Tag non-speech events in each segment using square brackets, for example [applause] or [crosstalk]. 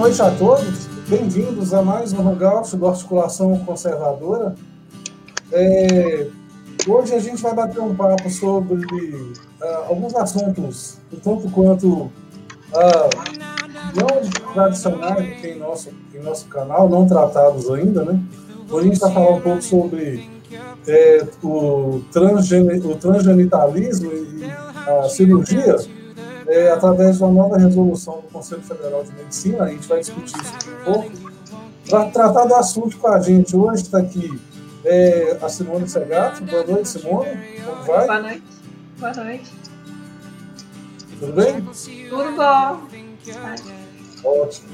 noite a todos, bem-vindos a mais um Hangout do Articulação Conservadora. É, hoje a gente vai bater um papo sobre uh, alguns assuntos, um tanto quanto uh, não tradicionais aqui em nosso, em nosso canal, não tratados ainda, né? Hoje a gente vai falar um pouco sobre é, o, transgen, o transgenitalismo e a cirurgia é, através de uma nova resolução do Conselho Federal de Medicina, a gente vai discutir isso aqui um pouco. Para tratar do assunto com a gente, hoje está aqui é, a Simone Segato. Boa noite, Simone. Como vai? Boa noite. Boa noite. Tudo bem? Tudo bom. Ótimo.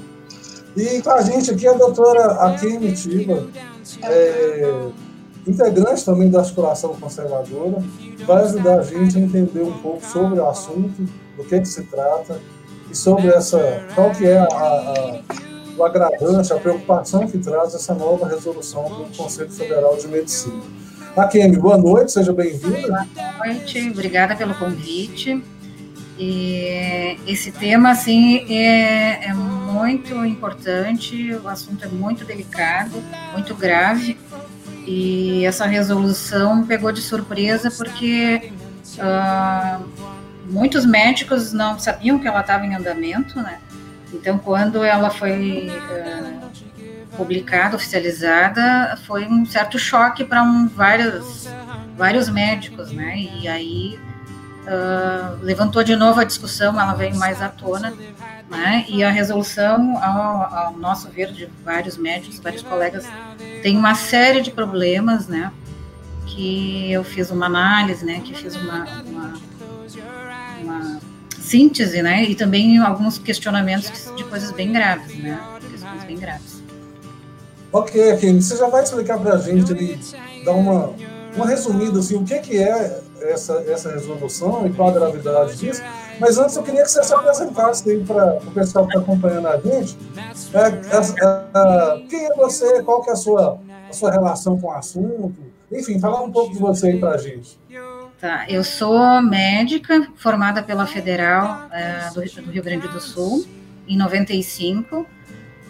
E com a gente aqui a doutora Akemi Tiba, é, integrante também da articulação conservadora, vai ajudar a gente a entender um pouco sobre o assunto, do que, que se trata e sobre essa qual que é a, a, o agravante, a preocupação que traz essa nova resolução do Conselho Federal de Medicina. Akemi, boa noite, seja bem-vinda. Boa noite, obrigada pelo convite. E esse tema, assim, é, é muito importante, o assunto é muito delicado, muito grave, e essa resolução pegou de surpresa porque uh, muitos médicos não sabiam que ela estava em andamento, né? Então, quando ela foi uh, publicada, oficializada, foi um certo choque para um, vários, vários médicos, né? E aí uh, levantou de novo a discussão, ela veio mais à tona, né? E a resolução, ao, ao nosso ver, de vários médicos, vários colegas, tem uma série de problemas, né? Que eu fiz uma análise, né? Que fiz uma, uma, uma síntese, né? E também alguns questionamentos de coisas bem graves, né? Questões bem graves. Ok, Kim, você já vai explicar para a gente ali, dar uma, uma resumida, assim, o que, que é essa, essa resolução e qual a gravidade disso. Mas antes eu queria que você se apresentasse para o pessoal que está acompanhando a gente. É, é, é, quem é você? Qual que é a sua, a sua relação com o assunto? Enfim, falar um pouco de você aí para a gente. Tá, eu sou médica formada pela Federal é, do, do Rio Grande do Sul em 95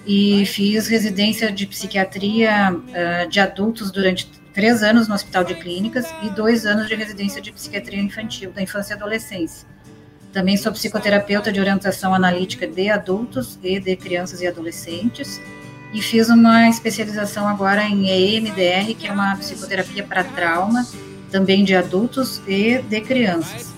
e fiz residência de psiquiatria uh, de adultos durante três anos no Hospital de Clínicas e dois anos de residência de psiquiatria infantil, da infância e adolescência. Também sou psicoterapeuta de orientação analítica de adultos e de crianças e adolescentes. E fiz uma especialização agora em EMDR, que é uma psicoterapia para trauma, também de adultos e de crianças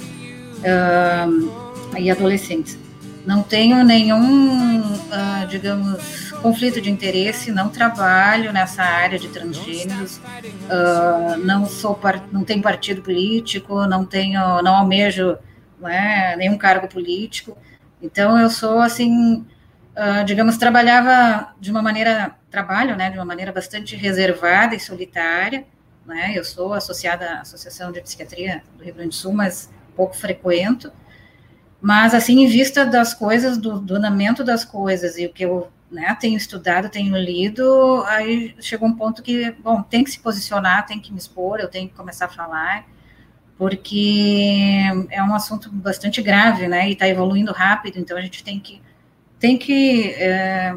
uh, e adolescentes. Não tenho nenhum, uh, digamos, conflito de interesse, não trabalho nessa área de transgêneros, uh, não sou não tenho partido político, não tenho, não almejo né, nenhum cargo político. Então eu sou assim, uh, digamos, trabalhava de uma maneira trabalho, né, de uma maneira bastante reservada e solitária. Né, eu sou associada à Associação de Psiquiatria do Rio Grande do Sul, mas pouco frequento. Mas, assim, em vista das coisas, do, do andamento das coisas e o que eu né, tenho estudado, tenho lido, aí chegou um ponto que, bom, tem que se posicionar, tem que me expor, eu tenho que começar a falar, porque é um assunto bastante grave, né, e está evoluindo rápido, então a gente tem que, tem que é,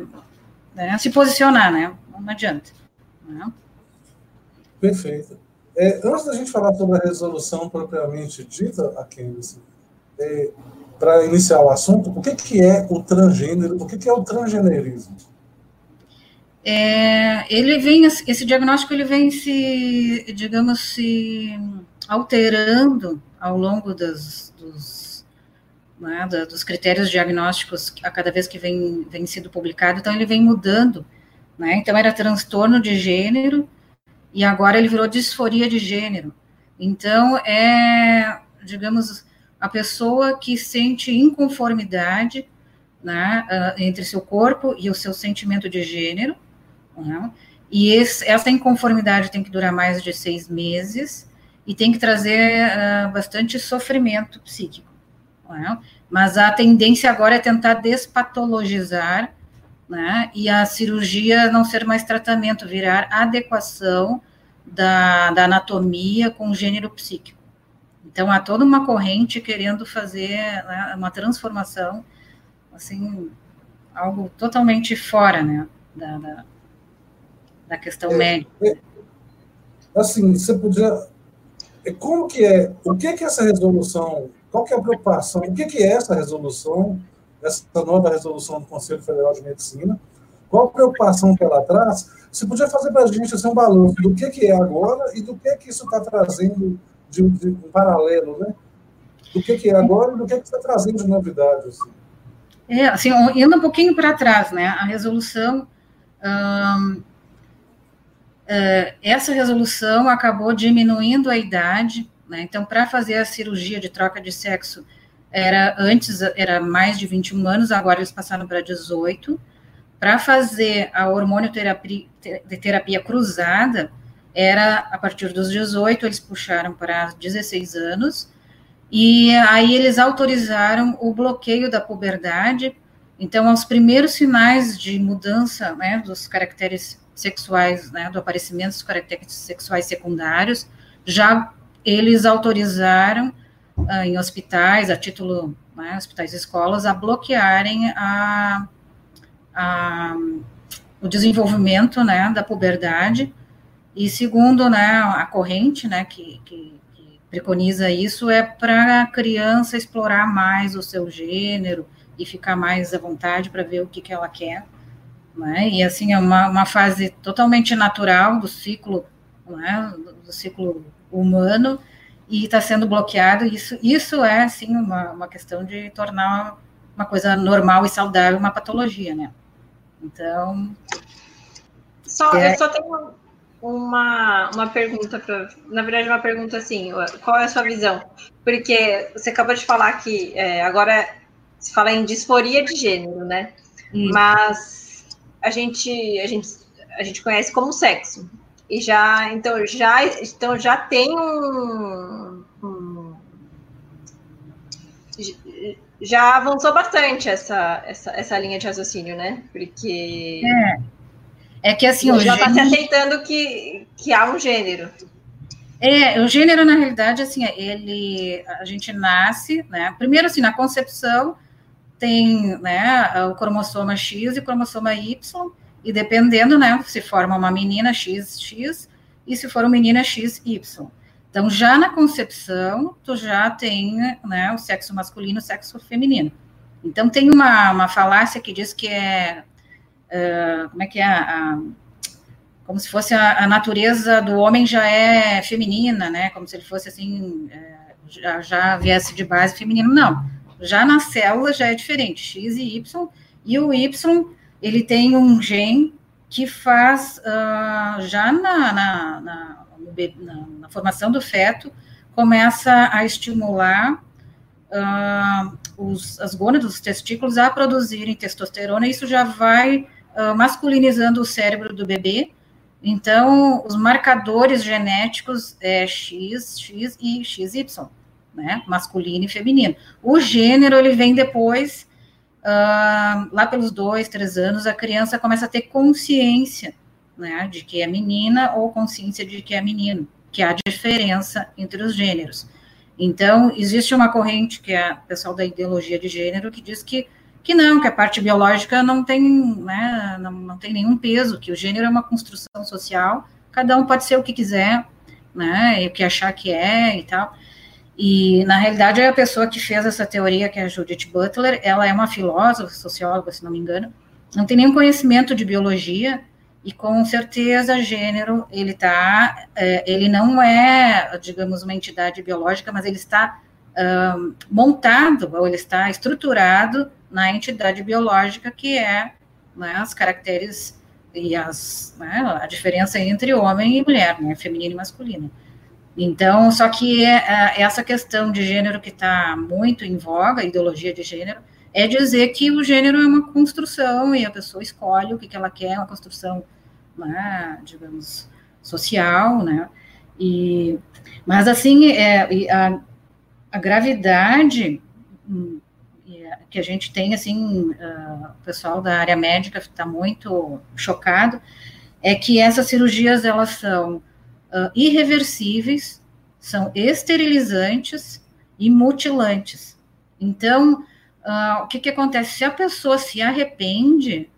né, se posicionar, né, não adianta. Né? Perfeito. É, antes da gente falar sobre a resolução propriamente dita, a Candice, é, para iniciar o assunto, o que, que é o transgênero, o que, que é o transgenerismo? É, ele vem, esse diagnóstico ele vem se, digamos, se alterando ao longo das, dos, né, dos critérios diagnósticos a cada vez que vem, vem sido publicado, então ele vem mudando, né, então era transtorno de gênero e agora ele virou disforia de gênero, então é, digamos, a pessoa que sente inconformidade né, uh, entre seu corpo e o seu sentimento de gênero, né, e esse, essa inconformidade tem que durar mais de seis meses e tem que trazer uh, bastante sofrimento psíquico. Né, mas a tendência agora é tentar despatologizar né, e a cirurgia não ser mais tratamento, virar adequação da, da anatomia com o gênero psíquico. Então, há toda uma corrente querendo fazer né, uma transformação, assim, algo totalmente fora, né, da, da, da questão é, médica. É, assim, você podia, como que é, o que que essa resolução, qual que é a preocupação, o que que é essa resolução, essa nova resolução do Conselho Federal de Medicina, qual a preocupação que ela traz? Você podia fazer para a gente assim, um balanço do que, que é agora e do que, que isso está trazendo de, de, um paralelo, né? Do que, que é agora e do que, está trazendo de novidade. Assim. É, assim, indo um pouquinho para trás, né? A resolução. Hum, essa resolução acabou diminuindo a idade, né? Então, para fazer a cirurgia de troca de sexo, era antes era mais de 21 anos, agora eles passaram para 18 para fazer a hormonioterapia terapia cruzada, era a partir dos 18, eles puxaram para 16 anos, e aí eles autorizaram o bloqueio da puberdade. Então, aos primeiros sinais de mudança né, dos caracteres sexuais, né, do aparecimento dos caracteres sexuais secundários, já eles autorizaram em hospitais, a título, né, hospitais e escolas, a bloquearem a a, o desenvolvimento né, da puberdade, e segundo né, a corrente né, que, que, que preconiza isso, é para a criança explorar mais o seu gênero e ficar mais à vontade para ver o que, que ela quer. Né? E assim, é uma, uma fase totalmente natural do ciclo, né, do ciclo humano, e está sendo bloqueado. Isso, isso é, assim, uma, uma questão de tornar uma coisa normal e saudável uma patologia, né? Então. Só, é... Eu só tenho uma, uma pergunta, pra, na verdade, uma pergunta assim: qual é a sua visão? Porque você acabou de falar que é, agora se fala em disforia de gênero, né? Mas a gente, a gente, a gente conhece como sexo. E já, então, já, então já tem um, um já avançou bastante essa, essa, essa linha de raciocínio, né? Porque. É, é que assim. Já está gênero... se aceitando que, que há um gênero. É, o gênero, na realidade, assim, ele. A gente nasce, né? Primeiro, assim, na concepção, tem né, o cromossoma X e o cromossoma Y, e dependendo, né, se forma uma menina XX e se for uma menina XY. Então, já na concepção, tu já tem né, o sexo masculino o sexo feminino. Então, tem uma, uma falácia que diz que é. Uh, como é que é? A, como se fosse a, a, natureza do homem já é feminina, né? Como se ele fosse assim. É, já, já viesse de base feminino. Não. Já na célula já é diferente. X e Y. E o Y, ele tem um gene que faz uh, já na, na, na na, formação do feto, começa a estimular uh, os, as gônadas, os testículos, a produzirem testosterona, e isso já vai uh, masculinizando o cérebro do bebê. Então, os marcadores genéticos é X, X e XY, né? Masculino e feminino. O gênero, ele vem depois, uh, lá pelos dois, três anos, a criança começa a ter consciência né, de que é menina ou consciência de que é menino, que há diferença entre os gêneros. Então, existe uma corrente que é o pessoal da ideologia de gênero que diz que, que não, que a parte biológica não tem, né, não, não tem nenhum peso, que o gênero é uma construção social, cada um pode ser o que quiser, né, e o que achar que é e tal. E, na realidade, a pessoa que fez essa teoria, que é a Judith Butler, ela é uma filósofa, socióloga, se não me engano, não tem nenhum conhecimento de biologia, e com certeza gênero ele tá, é, ele não é, digamos, uma entidade biológica, mas ele está um, montado ou ele está estruturado na entidade biológica que é né, os caracteres e as, né, a diferença entre homem e mulher, né, feminino e masculino. Então, só que é, é essa questão de gênero que está muito em voga, ideologia de gênero, é dizer que o gênero é uma construção e a pessoa escolhe o que, que ela quer, uma construção, né, digamos, social, né, e, mas assim, é, a, a gravidade hum, que a gente tem, assim, uh, o pessoal da área médica está muito chocado, é que essas cirurgias, elas são uh, irreversíveis, são esterilizantes e mutilantes. Então, uh, o que, que acontece? Se a pessoa se arrepende,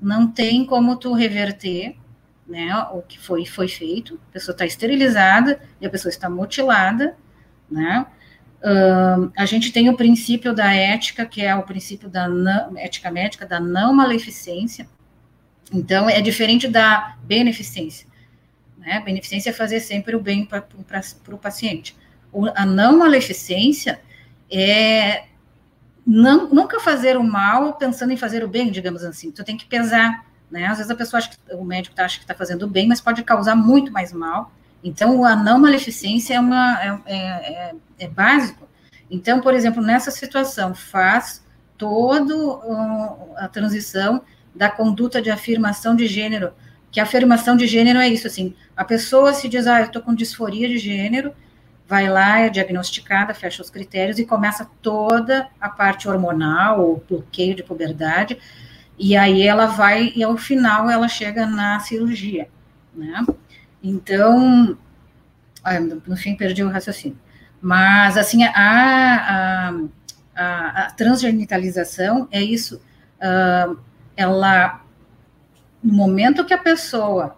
não tem como tu reverter né, o que foi, foi feito, a pessoa está esterilizada e a pessoa está mutilada, né, uh, a gente tem o princípio da ética, que é o princípio da não, ética médica, da não maleficência, então é diferente da beneficência, né, beneficência é fazer sempre o bem para o paciente, o, a não maleficência é não, nunca fazer o mal pensando em fazer o bem, digamos assim, tu tem que pesar, né? Às vezes a pessoa acha que o médico tá, acha que está fazendo bem, mas pode causar muito mais mal. Então, a não maleficência é, uma, é, é, é, é básico. Então, por exemplo, nessa situação, faz toda a transição da conduta de afirmação de gênero, que a afirmação de gênero é isso, assim, a pessoa se diz, ah, eu estou com disforia de gênero, vai lá, é diagnosticada, fecha os critérios e começa toda a parte hormonal, o bloqueio de puberdade, e aí ela vai, e ao final ela chega na cirurgia, né? Então, no fim perdi o raciocínio. Mas, assim, a, a, a, a transgenitalização é isso, uh, ela, no momento que a pessoa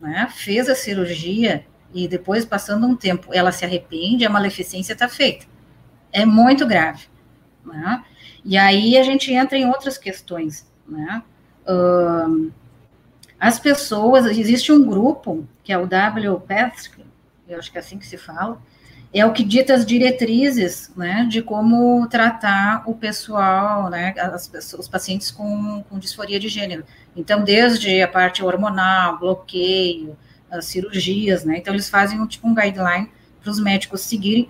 né, fez a cirurgia, e depois, passando um tempo, ela se arrepende, a maleficência está feita. É muito grave. Né? E aí a gente entra em outras questões. Né? As pessoas, existe um grupo, que é o WPATH, eu acho que é assim que se fala, é o que dita as diretrizes, né, de como tratar o pessoal, né, as os pacientes com, com disforia de gênero. Então, desde a parte hormonal, bloqueio, as cirurgias, né, então eles fazem um, tipo um guideline para os médicos seguirem.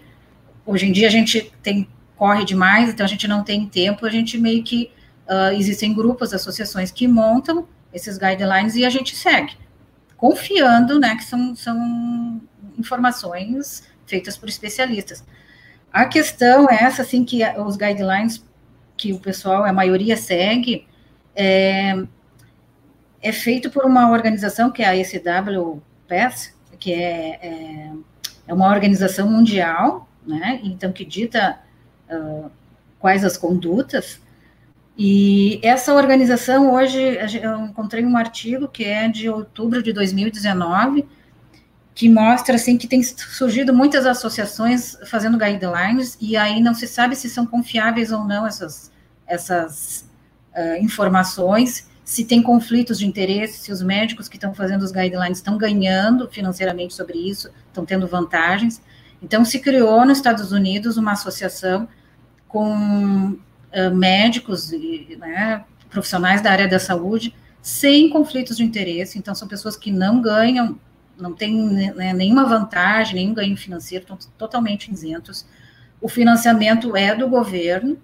Hoje em dia a gente tem, corre demais, então a gente não tem tempo, a gente meio que uh, existem grupos, associações que montam esses guidelines e a gente segue, confiando, né, que são, são informações feitas por especialistas. A questão é essa, assim, que os guidelines que o pessoal, a maioria segue, é, é feito por uma organização que é a ECWPS, que é, é, é uma organização mundial, né, então que dita uh, quais as condutas, e essa organização, hoje, eu encontrei um artigo que é de outubro de 2019, que mostra assim que tem surgido muitas associações fazendo guidelines e aí não se sabe se são confiáveis ou não essas essas uh, informações, se tem conflitos de interesse, se os médicos que estão fazendo os guidelines estão ganhando financeiramente sobre isso, estão tendo vantagens. Então se criou nos Estados Unidos uma associação com uh, médicos e né, profissionais da área da saúde sem conflitos de interesse, então são pessoas que não ganham, não têm né, nenhuma vantagem, nenhum ganho financeiro, estão totalmente isentos. O financiamento é do governo,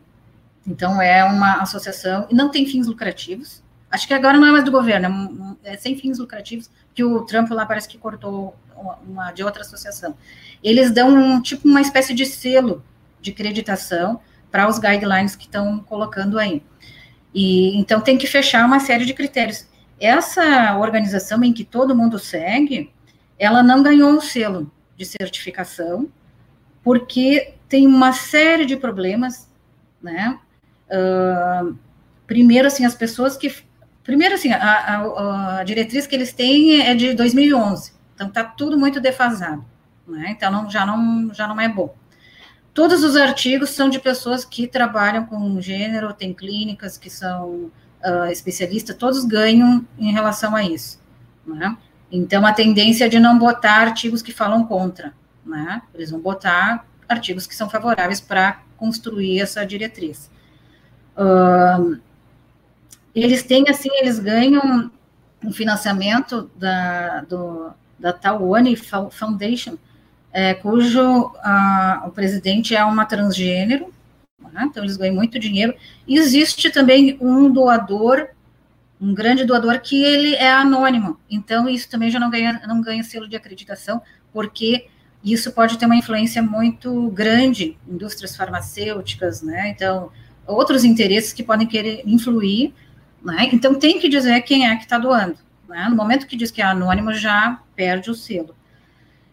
então é uma associação e não tem fins lucrativos. Acho que agora não é mais do governo, é, é sem fins lucrativos, que o Trump lá parece que cortou uma de outra associação. Eles dão um, tipo uma espécie de selo de acreditação para os guidelines que estão colocando aí. E então tem que fechar uma série de critérios. Essa organização em que todo mundo segue, ela não ganhou um selo de certificação, porque tem uma série de problemas, né? Uh, primeiro, assim, as pessoas que. Primeiro, assim, a, a, a, diretriz que eles têm é de 2011, então está tudo muito defasado, né? Então não, já, não, já não é bom. Todos os artigos são de pessoas que trabalham com gênero, tem clínicas que são uh, especialistas, todos ganham em relação a isso. Né? Então, a tendência é de não botar artigos que falam contra, né? Eles vão botar artigos que são favoráveis para construir essa diretriz. Eles têm, assim, eles ganham um financiamento da, do, da Tawane Foundation, é, cujo o presidente é uma transgênero, né, então eles ganham muito dinheiro. Existe também um doador, um grande doador, que ele é anônimo, então isso também já não ganha, não ganha selo de acreditação, porque isso pode ter uma influência muito grande, indústrias farmacêuticas, né, então outros interesses que podem querer influir, né, então tem que dizer quem é que está doando, né, no momento que diz que é anônimo, já perde o selo.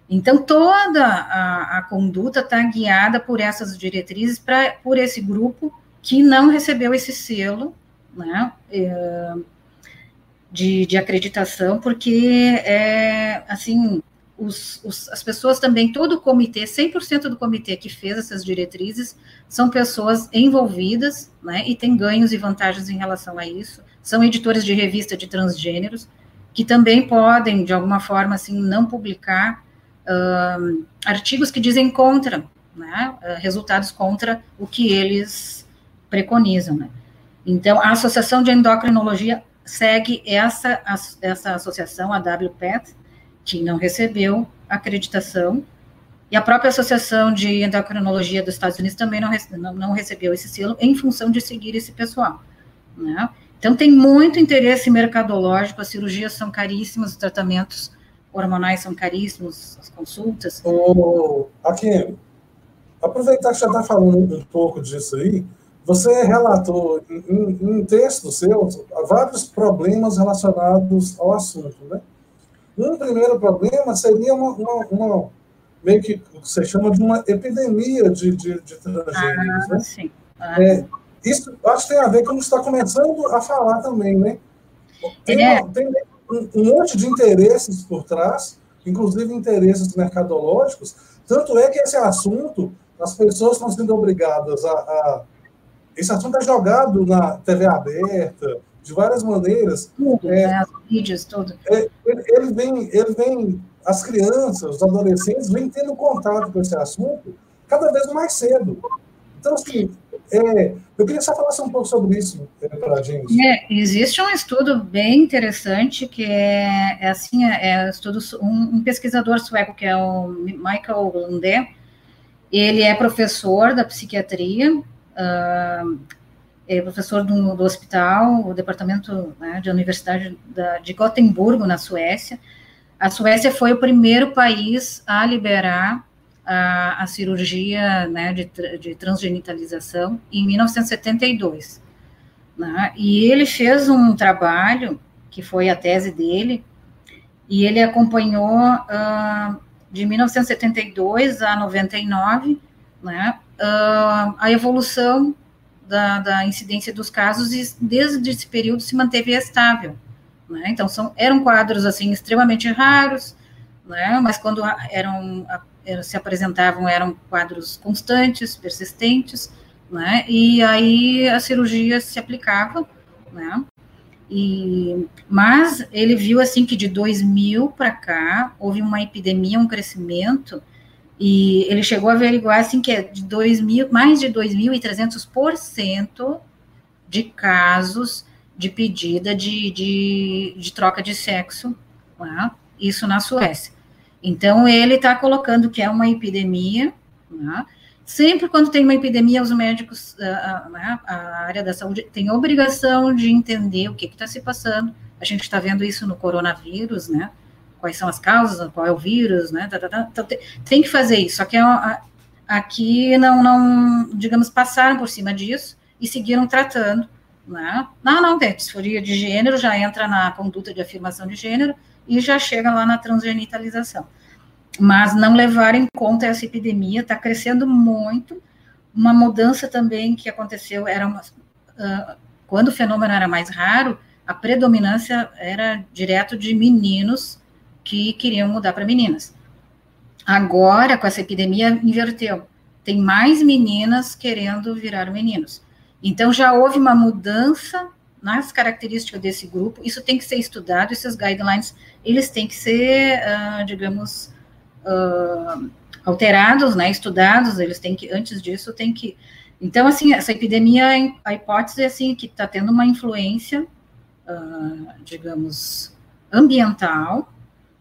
Então, toda a, a conduta está guiada por essas diretrizes, pra, por esse grupo que não recebeu esse selo, né, é, de, de acreditação, porque, é, assim, os, os, as pessoas também, todo o comitê, 100% do comitê que fez essas diretrizes, são pessoas envolvidas, né, e tem ganhos e vantagens em relação a isso, são editores de revista de transgêneros, que também podem, de alguma forma, assim, não publicar uh, artigos que dizem contra, né, uh, resultados contra o que eles preconizam, né. Então, a Associação de Endocrinologia segue essa, essa associação, a WPET, que não recebeu acreditação, e a própria Associação de Endocrinologia dos Estados Unidos também não, não, não recebeu esse selo em função de seguir esse pessoal. Né? Então, tem muito interesse mercadológico, as cirurgias são caríssimas, os tratamentos hormonais são caríssimos, as consultas. Oh, aqui, aproveitar que já está falando um pouco disso aí, você relatou em, em texto seu vários problemas relacionados ao assunto, né? Um primeiro problema seria uma, uma, uma meio que você chama de uma epidemia de, de, de transgêneros, ah, né? Sim. Ah. É, isso acho que tem a ver com o que está começando a falar também, né? Tem, é. tem um, um, monte de interesses por trás, inclusive interesses mercadológicos, tanto é que esse assunto, as pessoas estão sendo obrigadas a, a esse assunto é jogado na TV aberta, de várias maneiras. Tudo, é, né? vídeos, tudo. É, ele, ele, vem, ele vem, as crianças, os adolescentes, vêm tendo contato com esse assunto cada vez mais cedo. Então, assim, é, eu queria só falar um pouco sobre isso é, para a gente. É, existe um estudo bem interessante que é, é assim, é, é estudo, um, um, pesquisador sueco que é o Michael Lunde, ele é professor da psiquiatria, uh, é professor do, do hospital, o departamento né, de universidade da, de Gotemburgo, na Suécia. A Suécia foi o primeiro país a liberar a, a cirurgia né, de, de, transgenitalização em 1972. Né, e ele fez um trabalho, que foi a tese dele, e ele acompanhou uh, de 1972 a 99 né, uh, a evolução da, da, incidência dos casos e desde esse período se manteve estável. Né? Então, são, eram quadros, assim, extremamente raros, né? mas quando eram, se apresentavam, eram quadros constantes, persistentes, né? e aí a cirurgia se aplicava, né? E, mas ele viu assim que de 2000 para cá houve uma epidemia, um crescimento e ele chegou a averiguar assim que é de 2 mil, mais de 2.300% de casos de pedida de, de, de troca de sexo, né? isso na Suécia. Então, ele está colocando que é uma epidemia, né? sempre quando tem uma epidemia, os médicos, a, a, a, área da saúde tem obrigação de entender o que está se passando, a gente está vendo isso no coronavírus, né, quais são as causas, qual é o vírus, né? Tá, tá, tá. Então, tem que fazer isso. Só que é aqui não, não, digamos, passaram por cima disso e seguiram tratando, né? Não, não tem disforia de gênero, já entra na conduta de afirmação de gênero e já chega lá na transgenitalização. Mas não levar em conta essa epidemia, está crescendo muito. Uma mudança também que aconteceu era uma, uh, quando o fenômeno era mais raro, a predominância era direto de meninos que queriam mudar para meninas. Agora, com essa epidemia, inverteu. Tem mais meninas querendo virar meninos. Então, já houve uma mudança nas características desse grupo. Isso tem que ser estudado, esses guidelines, eles têm que ser, uh, digamos, uh, alterados, né, estudados, eles têm que, antes disso, tem que... Então, assim, essa epidemia, a hipótese é, assim, que está tendo uma influência, uh, digamos, ambiental,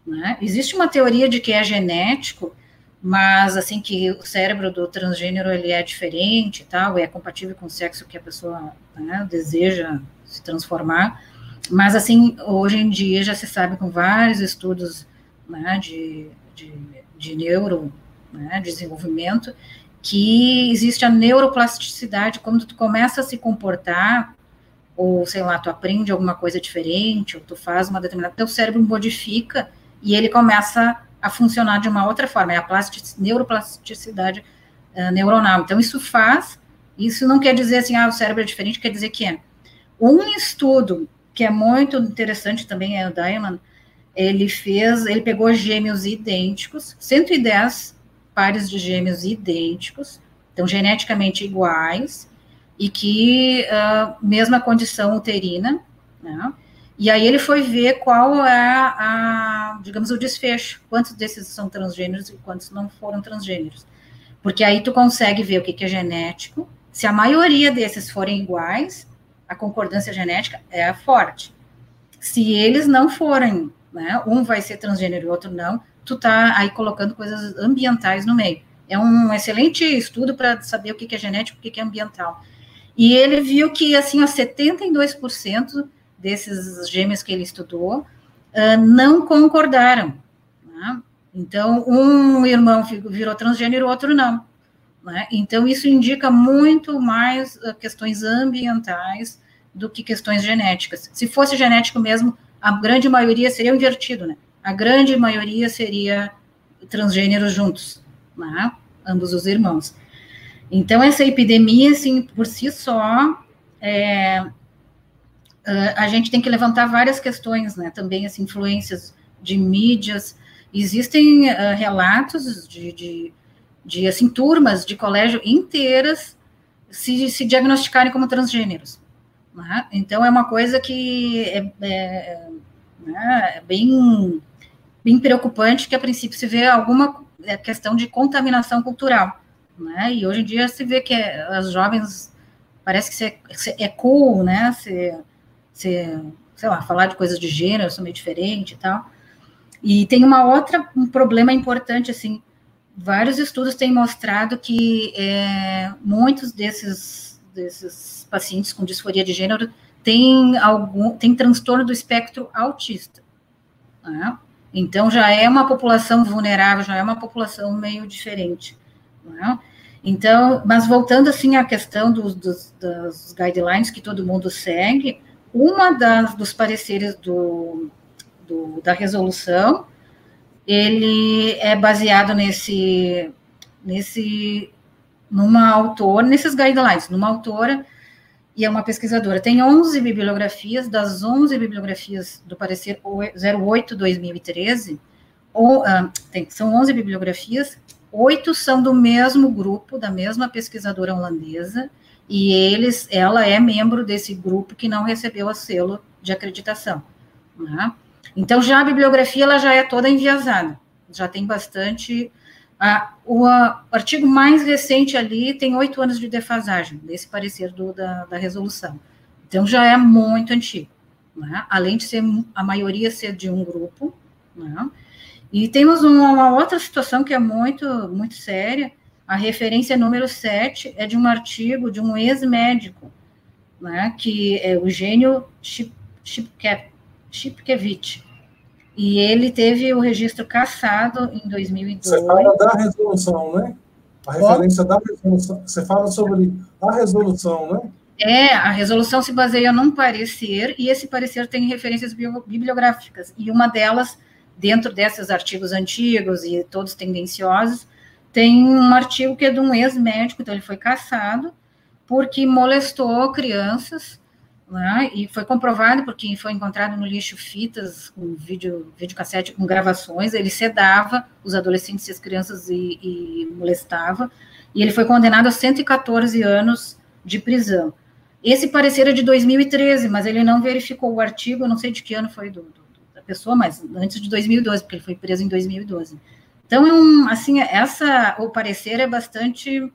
né? Existe uma teoria de que é genético, mas assim que o cérebro do transgênero ele é diferente e tal, é compatível com o sexo que a pessoa né, deseja se transformar. Mas assim, hoje em dia já se sabe com vários estudos né, de, de, de neuro, né, desenvolvimento, que existe a neuroplasticidade, quando tu começa a se comportar, ou sei lá, tu aprende alguma coisa diferente, ou tu faz uma determinada, teu cérebro modifica e ele começa a funcionar de uma outra forma, é a neuroplasticidade uh, neuronal. Então, isso faz Isso não quer dizer assim, ah, o cérebro é diferente, quer dizer que é. Um estudo que é muito interessante também é o Diamond, ele fez, ele pegou gêmeos idênticos, 110 pares de gêmeos idênticos, então geneticamente iguais, e que uh, mesma condição uterina, né? E aí ele foi ver qual é a, digamos, o desfecho, quantos desses são transgêneros e quantos não foram transgêneros. Porque aí tu consegue ver o que, que é genético. Se a maioria desses forem iguais, a concordância genética é forte. Se eles não forem, né, um vai ser transgênero e outro não, tu tá aí colocando coisas ambientais no meio. É um excelente estudo para saber o que, que é genético e o que, que é ambiental. E ele viu que, assim, ó, 72% desses gêmeos que ele estudou uh, não concordaram. Né? Então, um irmão virou transgênero, o outro não. Né? Então, isso indica muito mais uh, questões ambientais do que questões genéticas. Se fosse genético mesmo, a grande maioria seria invertido, né? A grande maioria seria transgêneros juntos, né? ambos os irmãos. Então, essa epidemia, assim, por si só, é, a gente tem que levantar várias questões, né? Também, as influências de mídias. Existem uh, relatos de, de, de, assim, turmas de colégio inteiras se, se diagnosticarem como transgêneros. Né? Então, é uma coisa que é, é, né, é bem, bem preocupante, que a princípio se vê alguma é, questão de contaminação cultural. Né? E hoje em dia se vê que as jovens parece que é, é cool, né? Se, se, sei lá, falar de coisas de gênero, são meio diferente e tal. E tem uma outra um problema importante assim. Vários estudos têm mostrado que é, muitos desses desses pacientes com disforia de gênero têm algum têm transtorno do espectro autista. Né? Então já é uma população vulnerável, já é uma população meio diferente. Né? Então, mas voltando assim à questão dos, dos, das guidelines que todo mundo segue, uma das, dos pareceres do, do, da resolução, ele é baseado nesse, nesse, numa autora, nesses guidelines, numa autora e é uma pesquisadora. Tem 11 bibliografias, das 11 bibliografias do parecer 08-2013, ou, ah, tem, são 11 bibliografias, oito são do mesmo grupo, da mesma pesquisadora holandesa, e eles, ela é membro desse grupo que não recebeu o selo de acreditação. Né? Então, já a bibliografia ela já é toda enviesada, já tem bastante. A, o a, artigo mais recente ali tem oito anos de defasagem, desse parecer do, da, da resolução. Então, já é muito antigo. Né? Além de ser a maioria ser de um grupo, né? E temos uma, uma, outra situação que é muito, muito séria. A referência número 7 é de um artigo de um ex-médico, né, que é o Gênio Shipkevich. E ele teve o registro cassado em 2002. Você fala da resolução, né? A referência da resolução. Você fala sobre a resolução, né? É, a resolução se baseia num parecer, e esse parecer tem referências bibliográficas, e uma delas dentro desses artigos antigos e todos tendenciosos, tem um artigo que é de um ex-médico, então ele foi caçado porque molestou crianças, né, e foi comprovado porque foi encontrado no lixo fitas com vídeo, videocassete com gravações, ele sedava os adolescentes e as crianças e, e molestava, e ele foi condenado a 114 anos de prisão. Esse parecer é de 2013, mas ele não verificou o artigo, eu não sei de que ano foi do, do pessoa, mas antes de 2012, porque ele foi preso em 2012. Então, é um, assim, essa, o parecer é bastante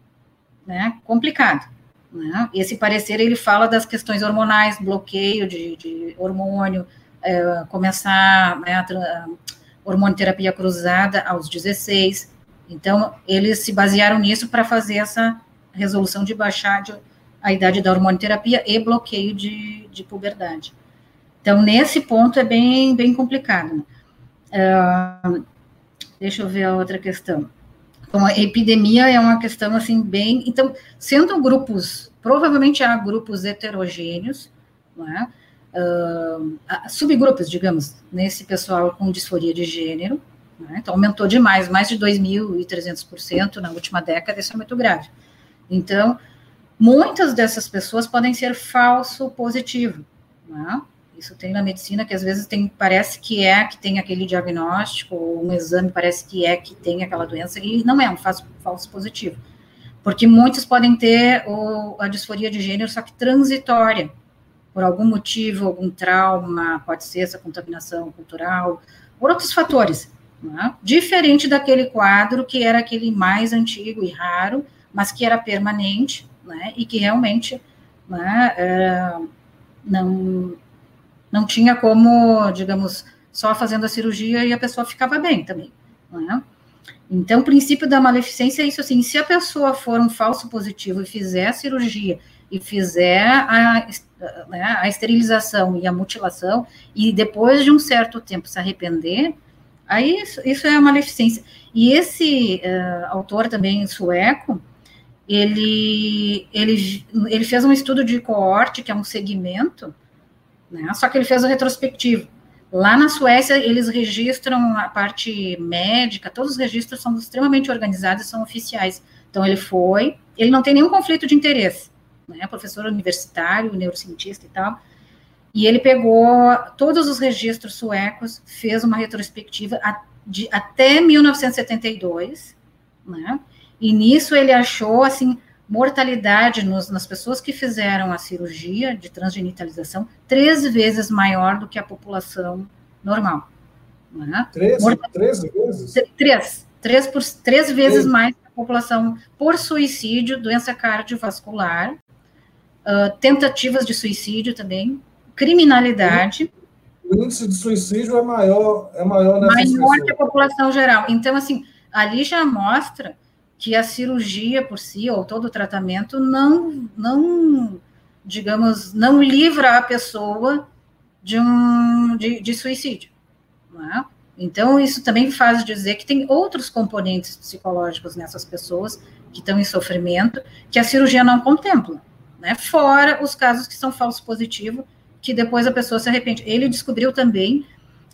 né, complicado. Né? Esse parecer, ele fala das questões hormonais, bloqueio de, de hormônio, é, começar né, a, a terapia cruzada aos 16. Então, eles se basearam nisso para fazer essa resolução de baixar de, a idade da hormonioterapia e bloqueio de, de puberdade. Então, nesse ponto é bem, bem complicado. Uh, deixa eu ver a outra questão. Então, a epidemia é uma questão, assim, bem... Então, sendo grupos, provavelmente há grupos heterogêneos, é? uh, subgrupos, digamos, nesse pessoal com disforia de gênero, é? então aumentou demais, mais de 2.300% na última década, isso é muito grave. Então, muitas dessas pessoas podem ser falso positivo, né? Isso tem na medicina que às vezes tem, parece que é que tem aquele diagnóstico, ou um exame parece que é que tem aquela doença, e não é um falso, falso positivo. Porque muitos podem ter o, a disforia de gênero, só que transitória, por algum motivo, algum trauma, pode ser essa contaminação cultural, por outros fatores. Né? Diferente daquele quadro que era aquele mais antigo e raro, mas que era permanente, né? e que realmente né, é, não não tinha como, digamos, só fazendo a cirurgia e a pessoa ficava bem também. Né? Então, o princípio da maleficência é isso assim: se a pessoa for um falso positivo e fizer a cirurgia e fizer a, né, a esterilização e a mutilação, e depois de um certo tempo se arrepender, aí isso, isso é a maleficência. E esse uh, autor também sueco, ele, ele, ele fez um estudo de coorte, que é um segmento, né? Só que ele fez o retrospectivo. Lá na Suécia, eles registram a parte médica, todos os registros são extremamente organizados e são oficiais. Então, ele foi, ele não tem nenhum conflito de interesse, né? Professor universitário, neurocientista e tal. E ele pegou todos os registros suecos, fez uma retrospectiva de, até 1972, né? E nisso ele achou, assim, mortalidade nos, nas pessoas que fizeram a cirurgia de transgenitalização três vezes maior do que a população normal. Né? Três, três vezes? Três. Três, por, três vezes mais que a população por suicídio, doença cardiovascular, uh, tentativas de suicídio também, criminalidade. O índice de suicídio é maior, é maior nessas Maior pessoas. que a população geral. Então, assim, ali já mostra que a cirurgia por si, ou todo o tratamento, não, não digamos, não livra a pessoa de um de, de suicídio. É? Então, isso também faz dizer que tem outros componentes psicológicos nessas pessoas que estão em sofrimento, que a cirurgia não contempla, né? Fora os casos que são falso positivo, que depois a pessoa se arrepende. Ele descobriu também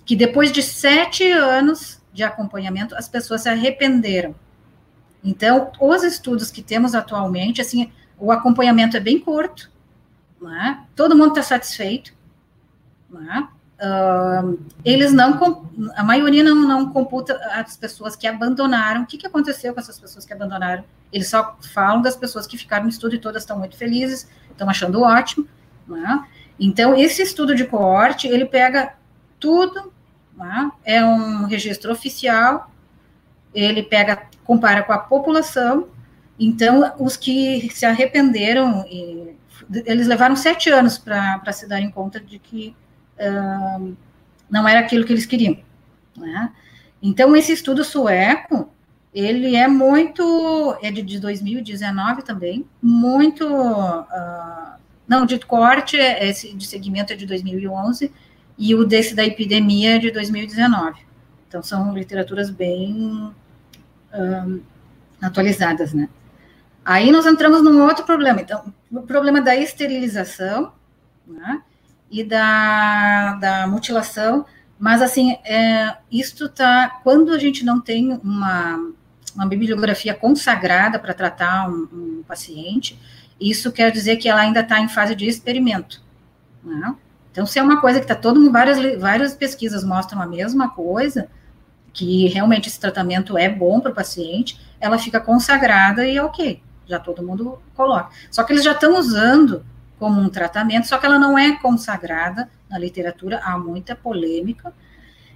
que depois de sete anos de acompanhamento, as pessoas se arrependeram então, os estudos que temos atualmente, assim, o acompanhamento é bem curto, né? todo mundo está satisfeito, né? Uh, eles não, a maioria não, não computa as pessoas que abandonaram. O que, que aconteceu com essas pessoas que abandonaram? Eles só falam das pessoas que ficaram no estudo e todas estão muito felizes, estão achando ótimo. Né? Então, esse estudo de coorte, ele pega tudo, né? é um registro oficial, ele pega, compara com a população, então os que se arrependeram, eles levaram sete anos para se darem conta de que uh, não era aquilo que eles queriam. Né? Então, esse estudo sueco, ele é muito, é de, de 2019 também, muito, uh, não, de corte, esse de segmento é de 2011, e o desse da epidemia é de 2019. Então, são literaturas bem um, atualizadas, né? Aí nós entramos num outro problema, então, o problema da esterilização, né? E da, da mutilação, mas assim, é, isto tá, quando a gente não tem uma, uma bibliografia consagrada para tratar um, um, paciente, isso quer dizer que ela ainda está em fase de experimento, né? Então, se é uma coisa que está todo mundo, várias, várias pesquisas mostram a mesma coisa, que realmente esse tratamento é bom para o paciente, ela fica consagrada e ok, já todo mundo coloca. Só que eles já estão usando como um tratamento, só que ela não é consagrada na literatura, há muita polêmica,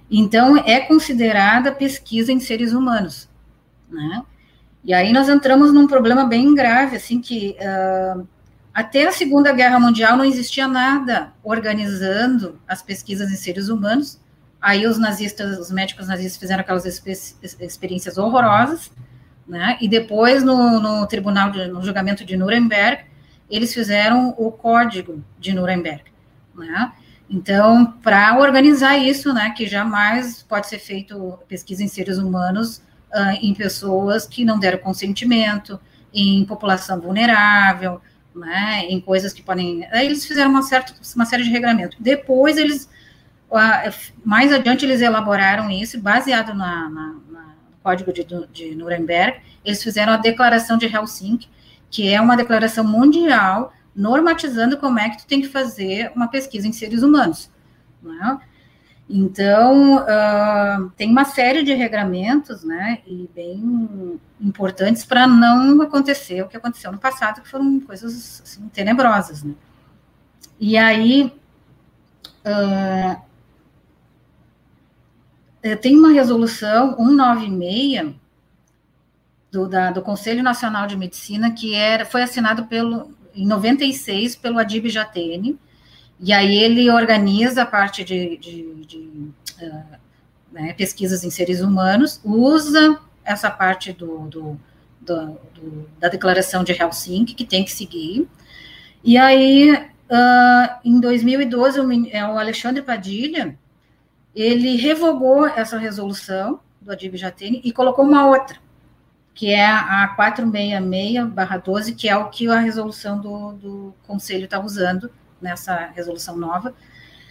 então é considerada pesquisa em seres humanos, né? E aí nós entramos num problema bem grave, assim, que uh, até a Segunda Guerra Mundial não existia nada organizando as pesquisas em seres humanos, Aí os nazistas, os médicos nazistas fizeram aquelas experiências horrorosas, né? E depois no, no tribunal, de, no julgamento de Nuremberg, eles fizeram o código de Nuremberg, né? Então, para organizar isso, né, que jamais pode ser feito pesquisa em seres humanos uh, em pessoas que não deram consentimento, em população vulnerável, né, em coisas que podem. Aí eles fizeram uma, certa, uma série de regramentos. Depois eles mais adiante eles elaboraram isso, baseado na, na, na Código de, de, Nuremberg, eles fizeram a Declaração de Helsinki, que é uma declaração mundial normatizando como é que tu tem que fazer uma pesquisa em seres humanos. Né? Então, uh, tem uma série de regramentos, né, e bem importantes para não acontecer o que aconteceu no passado, que foram coisas assim, tenebrosas, né. E aí, uh, tem uma resolução 196 do, da, do Conselho Nacional de Medicina que era, foi assinado pelo, em 96 pelo Adib Jatene, e aí ele organiza a parte de, de, de uh, né, pesquisas em seres humanos, usa essa parte do, do, do, do, da declaração de Helsinki, que tem que seguir, e aí, uh, em 2012, o, é, o, Alexandre Padilha, ele revogou essa resolução do Adib Jatene e colocou uma outra, que é a 466-12, que é o que a resolução do, do Conselho está usando, nessa resolução nova.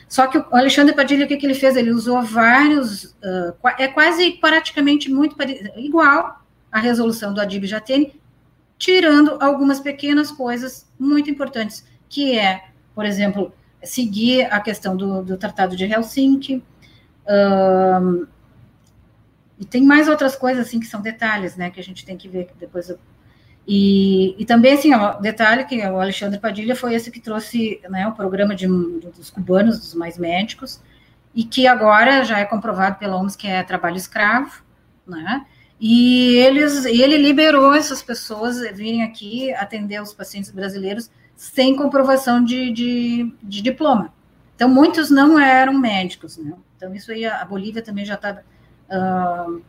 Só que o Alexandre Padilha, o que, que ele fez? Ele usou vários, uh, é quase praticamente muito igual à resolução do Adib Jatene, tirando algumas pequenas coisas muito importantes, que é, por exemplo, seguir a questão do, do Tratado de Helsinki, uh, e tem mais outras coisas, assim, que são detalhes, né, que a gente tem que ver, depois eu e, e também, assim, ó, detalhe que o Alexandre Padilha foi esse que trouxe né, o programa de, dos cubanos, dos mais médicos, e que agora já é comprovado pela OMS que é trabalho escravo, né? E eles, ele liberou essas pessoas virem aqui atender os pacientes brasileiros sem comprovação de, de, de diploma. Então, muitos não eram médicos, né? Então, isso aí, a Bolívia também já está uh,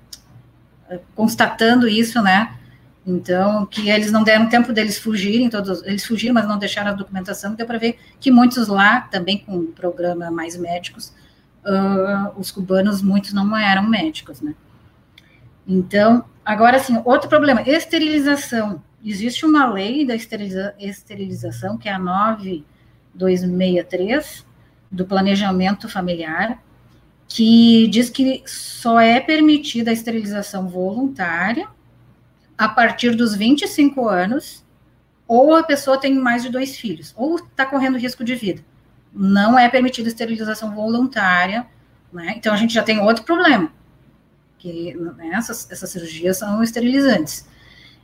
constatando isso, né? Então, que eles não deram tempo deles fugirem, todos, eles fugiram, mas não deixaram a documentação, deu para ver que muitos lá, também com programa Mais Médicos, uh, os cubanos, muitos não eram médicos, né? Então, agora sim, outro problema, esterilização. Existe uma lei da esteriliza esterilização, que é a 9263, do planejamento familiar, que diz que só é permitida a esterilização voluntária a partir dos 25 anos, ou a pessoa tem mais de dois filhos, ou está correndo risco de vida. Não é permitida esterilização voluntária, né? Então a gente já tem outro problema, que né, essas, essas cirurgias são esterilizantes.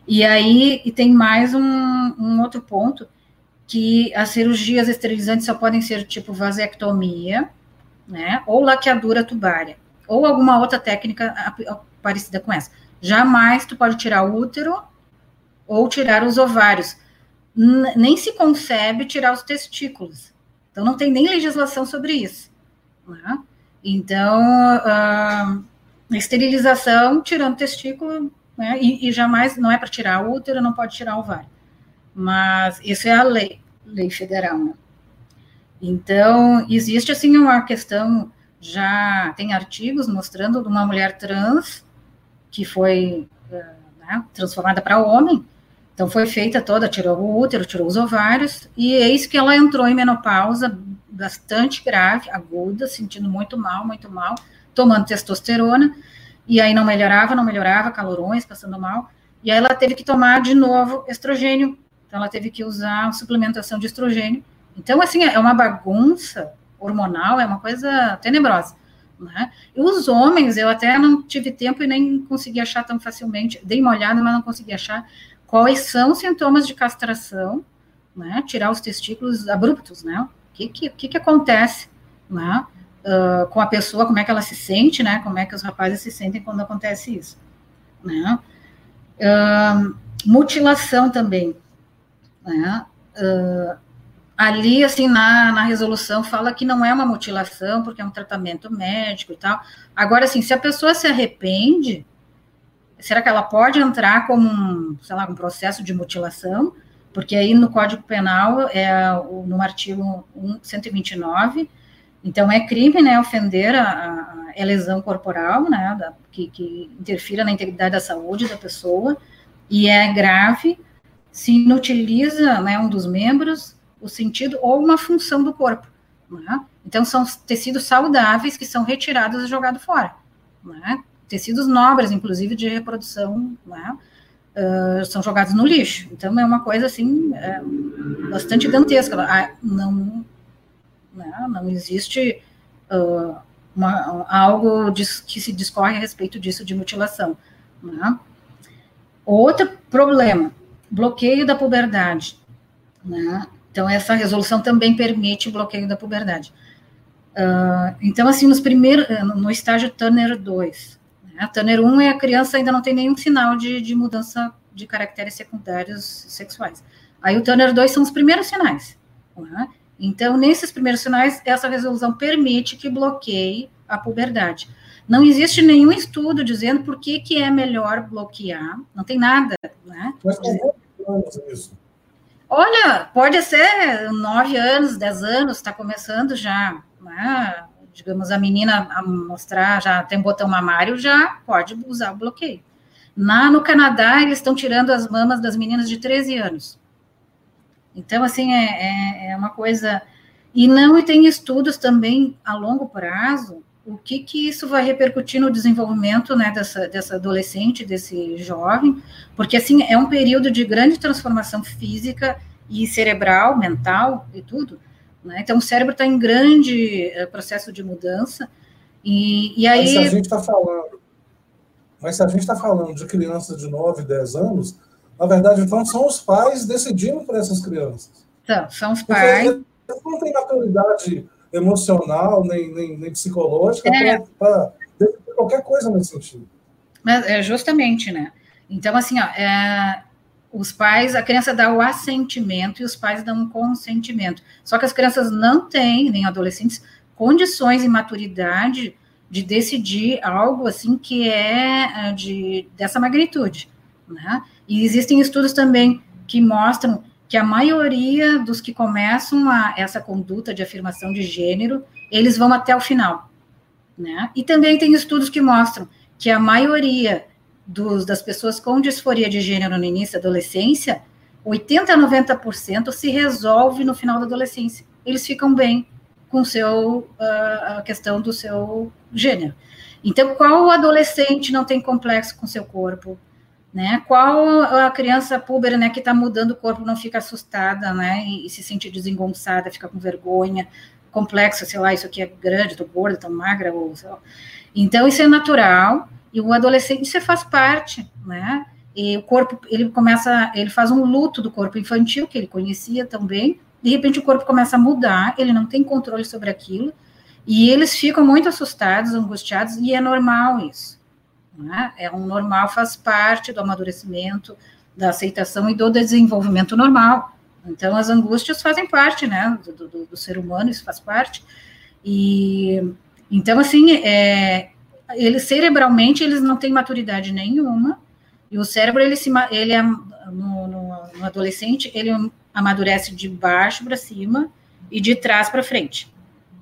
E aí e tem mais um, um outro ponto, que as cirurgias esterilizantes só podem ser tipo vasectomia, né? Ou laqueadura tubária, ou alguma outra técnica parecida com essa. Jamais tu pode tirar o útero ou tirar os ovários. Nem se concebe tirar os testículos. Então, não tem nem legislação sobre isso. Né? Então, a esterilização, tirando testículo, né? e, e, jamais, não é para tirar útero, não pode tirar ovário. Mas isso é a lei, lei federal. Né? Então, existe, assim, uma questão, já tem artigos mostrando de uma mulher trans que foi eh, né, transformada para homem. Então foi feita toda, tirou o útero, tirou os ovários, e eis que ela entrou em menopausa bastante grave, aguda, sentindo muito mal, muito mal, tomando testosterona, e aí não melhorava, não melhorava, calorões, passando mal, e aí ela teve que tomar de novo estrogênio, então ela teve que usar suplementação de estrogênio. Então, assim, é uma bagunça hormonal, é uma coisa tenebrosa. Né? E os homens, eu até não tive tempo e nem consegui achar tão facilmente, dei uma olhada, mas não consegui achar quais são os sintomas de castração, né? tirar os testículos abruptos, né? O que, que, que, que acontece né? Uh, com a pessoa, como é que ela se sente, né? Como é que os rapazes se sentem quando acontece isso, né? Uh, mutilação também, né? Uh, ali, assim, na, na resolução fala que não é uma mutilação, porque é um tratamento médico e tal. Agora, assim, se a pessoa se arrepende, será que ela pode entrar como um, sei lá, um processo de mutilação? Porque aí no Código Penal, é no artigo 129, então é crime, né, ofender a, a, a lesão corporal, né, da, que, que interfira na integridade da saúde da pessoa, e é grave se inutiliza, né, um dos membros o sentido ou uma função do corpo. Né? Então, são tecidos saudáveis que são retirados e jogados fora. Né? Tecidos nobres, inclusive, de reprodução. Né? uh, são jogados no lixo. Então é uma coisa assim é, bastante gigantesca. Ah, não, não, não existe uh, uma, algo que se discorre a respeito disso de mutilação. Né? Outro problema, bloqueio da puberdade. Né? Então, essa resolução também permite o bloqueio da puberdade. Uh, então, assim, nos primeiros, no estágio Turner 2, né? Turner 1 é a criança ainda não tem nenhum sinal de, de mudança de caracteres secundários sexuais. Aí o Turner 2 são os primeiros sinais. Né? Então, nesses primeiros sinais, essa resolução permite que bloqueie a puberdade. Não existe nenhum estudo dizendo por que, que é melhor bloquear, não tem nada, né? Mas anos isso? Olha, pode ser nove anos, dez anos, está começando já, né? digamos, a menina a mostrar, já tem botão mamário, já pode usar o bloqueio. Na, no Canadá, eles estão tirando as mamas das meninas de 13 anos. Então, assim, é, é, é uma coisa... E não e tem estudos também a longo prazo o que, que isso vai repercutir no desenvolvimento né, dessa, dessa adolescente, desse jovem, porque assim é um período de grande transformação física e cerebral, mental e tudo. Né? Então o cérebro está em grande uh, processo de mudança. E, e aí. Mas se a gente está falando, mas se a gente está falando de crianças de 9, 10 anos, na verdade, então são os pais decidindo por essas crianças. Então, são os pais. Porque eles não têm maturidade emocional, nem, nem, nem psicológica, é. para qualquer coisa nesse sentido. Mas é justamente, né? Então, assim, ó, é, os pais, a criança dá o assentimento e os pais dão o consentimento. Só que as crianças não têm, nem adolescentes, condições e maturidade de decidir algo assim que é, é de, dessa magnitude. Né? E existem estudos também que mostram que a maioria dos que começam a, essa conduta de afirmação de gênero, eles vão até o final. Né? E também tem estudos que mostram que a maioria dos, das pessoas com disforia de gênero no início da adolescência, 80 a 90% se resolve no final da adolescência. Eles ficam bem com seu, uh, a questão do seu gênero. Então, qual adolescente não tem complexo com seu corpo? Né? Qual a criança púber, né, que está mudando o corpo não fica assustada, né, e, e, se sente desengonçada, fica com vergonha, complexo, sei lá, isso aqui é grande, tô gorda, tô magra, ou. Então isso é natural e o adolescente isso faz parte, né? E o corpo, ele começa, ele faz um luto do corpo infantil que ele conhecia também. De repente o corpo começa a mudar, ele não tem controle sobre aquilo e eles ficam muito assustados, angustiados e é normal isso. Né? É um normal, faz parte do amadurecimento, da aceitação e do desenvolvimento normal. Então, as angústias fazem parte, né, do, do, do ser humano, isso faz parte. E, então, assim, é, eles cerebralmente, eles não têm maturidade nenhuma, e o cérebro, ele, se, ele é, no, no, no adolescente, ele amadurece de baixo para cima e de trás para frente.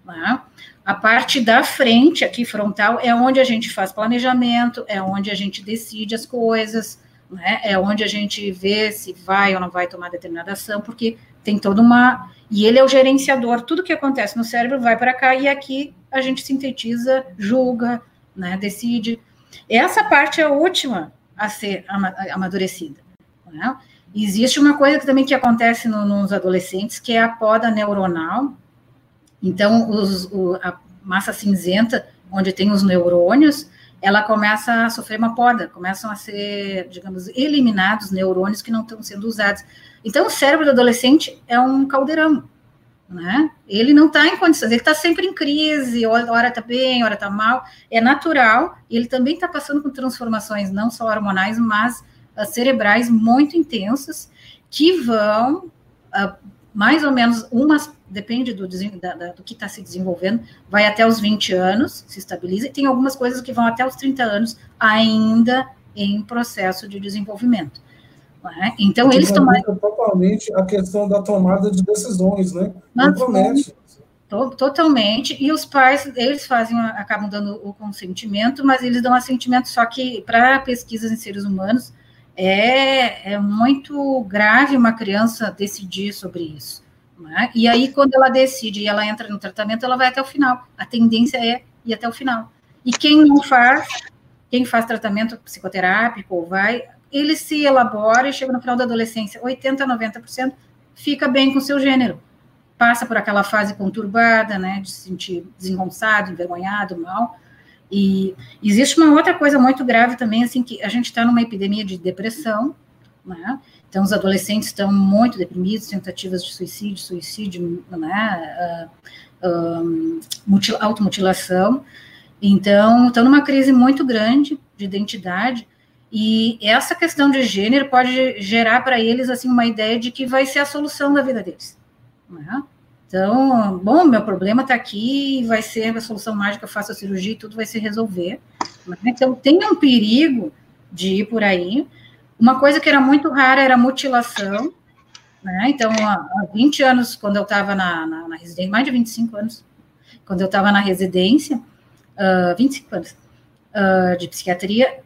Né? A parte da frente, aqui frontal, é onde a gente faz planejamento, é onde a gente decide as coisas, né? é onde a gente vê se vai ou não vai tomar determinada ação, porque tem toda uma. E ele é o gerenciador, tudo que acontece no cérebro vai para cá, e aqui a gente sintetiza, julga, né? decide. Essa parte é a última a ser amadurecida. Né? Existe uma coisa que também que acontece no, nos adolescentes, que é a poda neuronal, então, os, o, a massa cinzenta, onde tem os neurônios, ela começa a sofrer uma poda, começam a ser, digamos, eliminados neurônios que não estão sendo usados. Então, o cérebro do adolescente é um caldeirão, né? Ele não está em condições, ele está sempre em crise, hora está bem, hora está mal, é natural, e ele também está passando por transformações, não só hormonais, mas uh, cerebrais muito intensas, que vão, uh, mais ou menos, umas depende do, da, do que está se desenvolvendo, vai até os 20 anos, se estabiliza, e tem algumas coisas que vão até os 30 anos ainda em processo de desenvolvimento. É? Então, eles tomaram. Totalmente a questão da tomada de decisões, né? Promete. Totalmente, e os pais, eles fazem, acabam dando o consentimento, mas eles dão assentimento, só que para pesquisas em seres humanos, é, é muito grave uma criança decidir sobre isso. Né? E aí, quando ela decide e ela entra no tratamento, ela vai até o final. A tendência é ir até o final. E quem não faz, quem faz tratamento psicoterápico ou vai, ele se elabora e chega no final da adolescência, 80, 90% fica bem com seu gênero. Passa por aquela fase conturbada, né, de se sentir desengonçado, envergonhado, mal. E existe uma outra coisa muito grave também, assim, que a gente está numa epidemia de depressão, né? Então, os adolescentes estão muito deprimidos, tentativas de suicídio, suicídio, né? Uh, automutilação. Então, estão numa crise muito grande de identidade, e essa questão de gênero pode gerar para eles assim uma ideia de que vai ser a solução da vida deles. Né? Então, bom, meu problema está aqui, vai ser a solução mágica, eu faço a cirurgia e tudo vai se resolver. Né? Então, tem um perigo de ir por aí. Uma coisa que era muito rara era mutilação. Né? Então, há 20 anos, quando eu estava na, na, na, residência, mais de 25 anos, quando eu estava na residência, uh, 25 anos uh, de psiquiatria,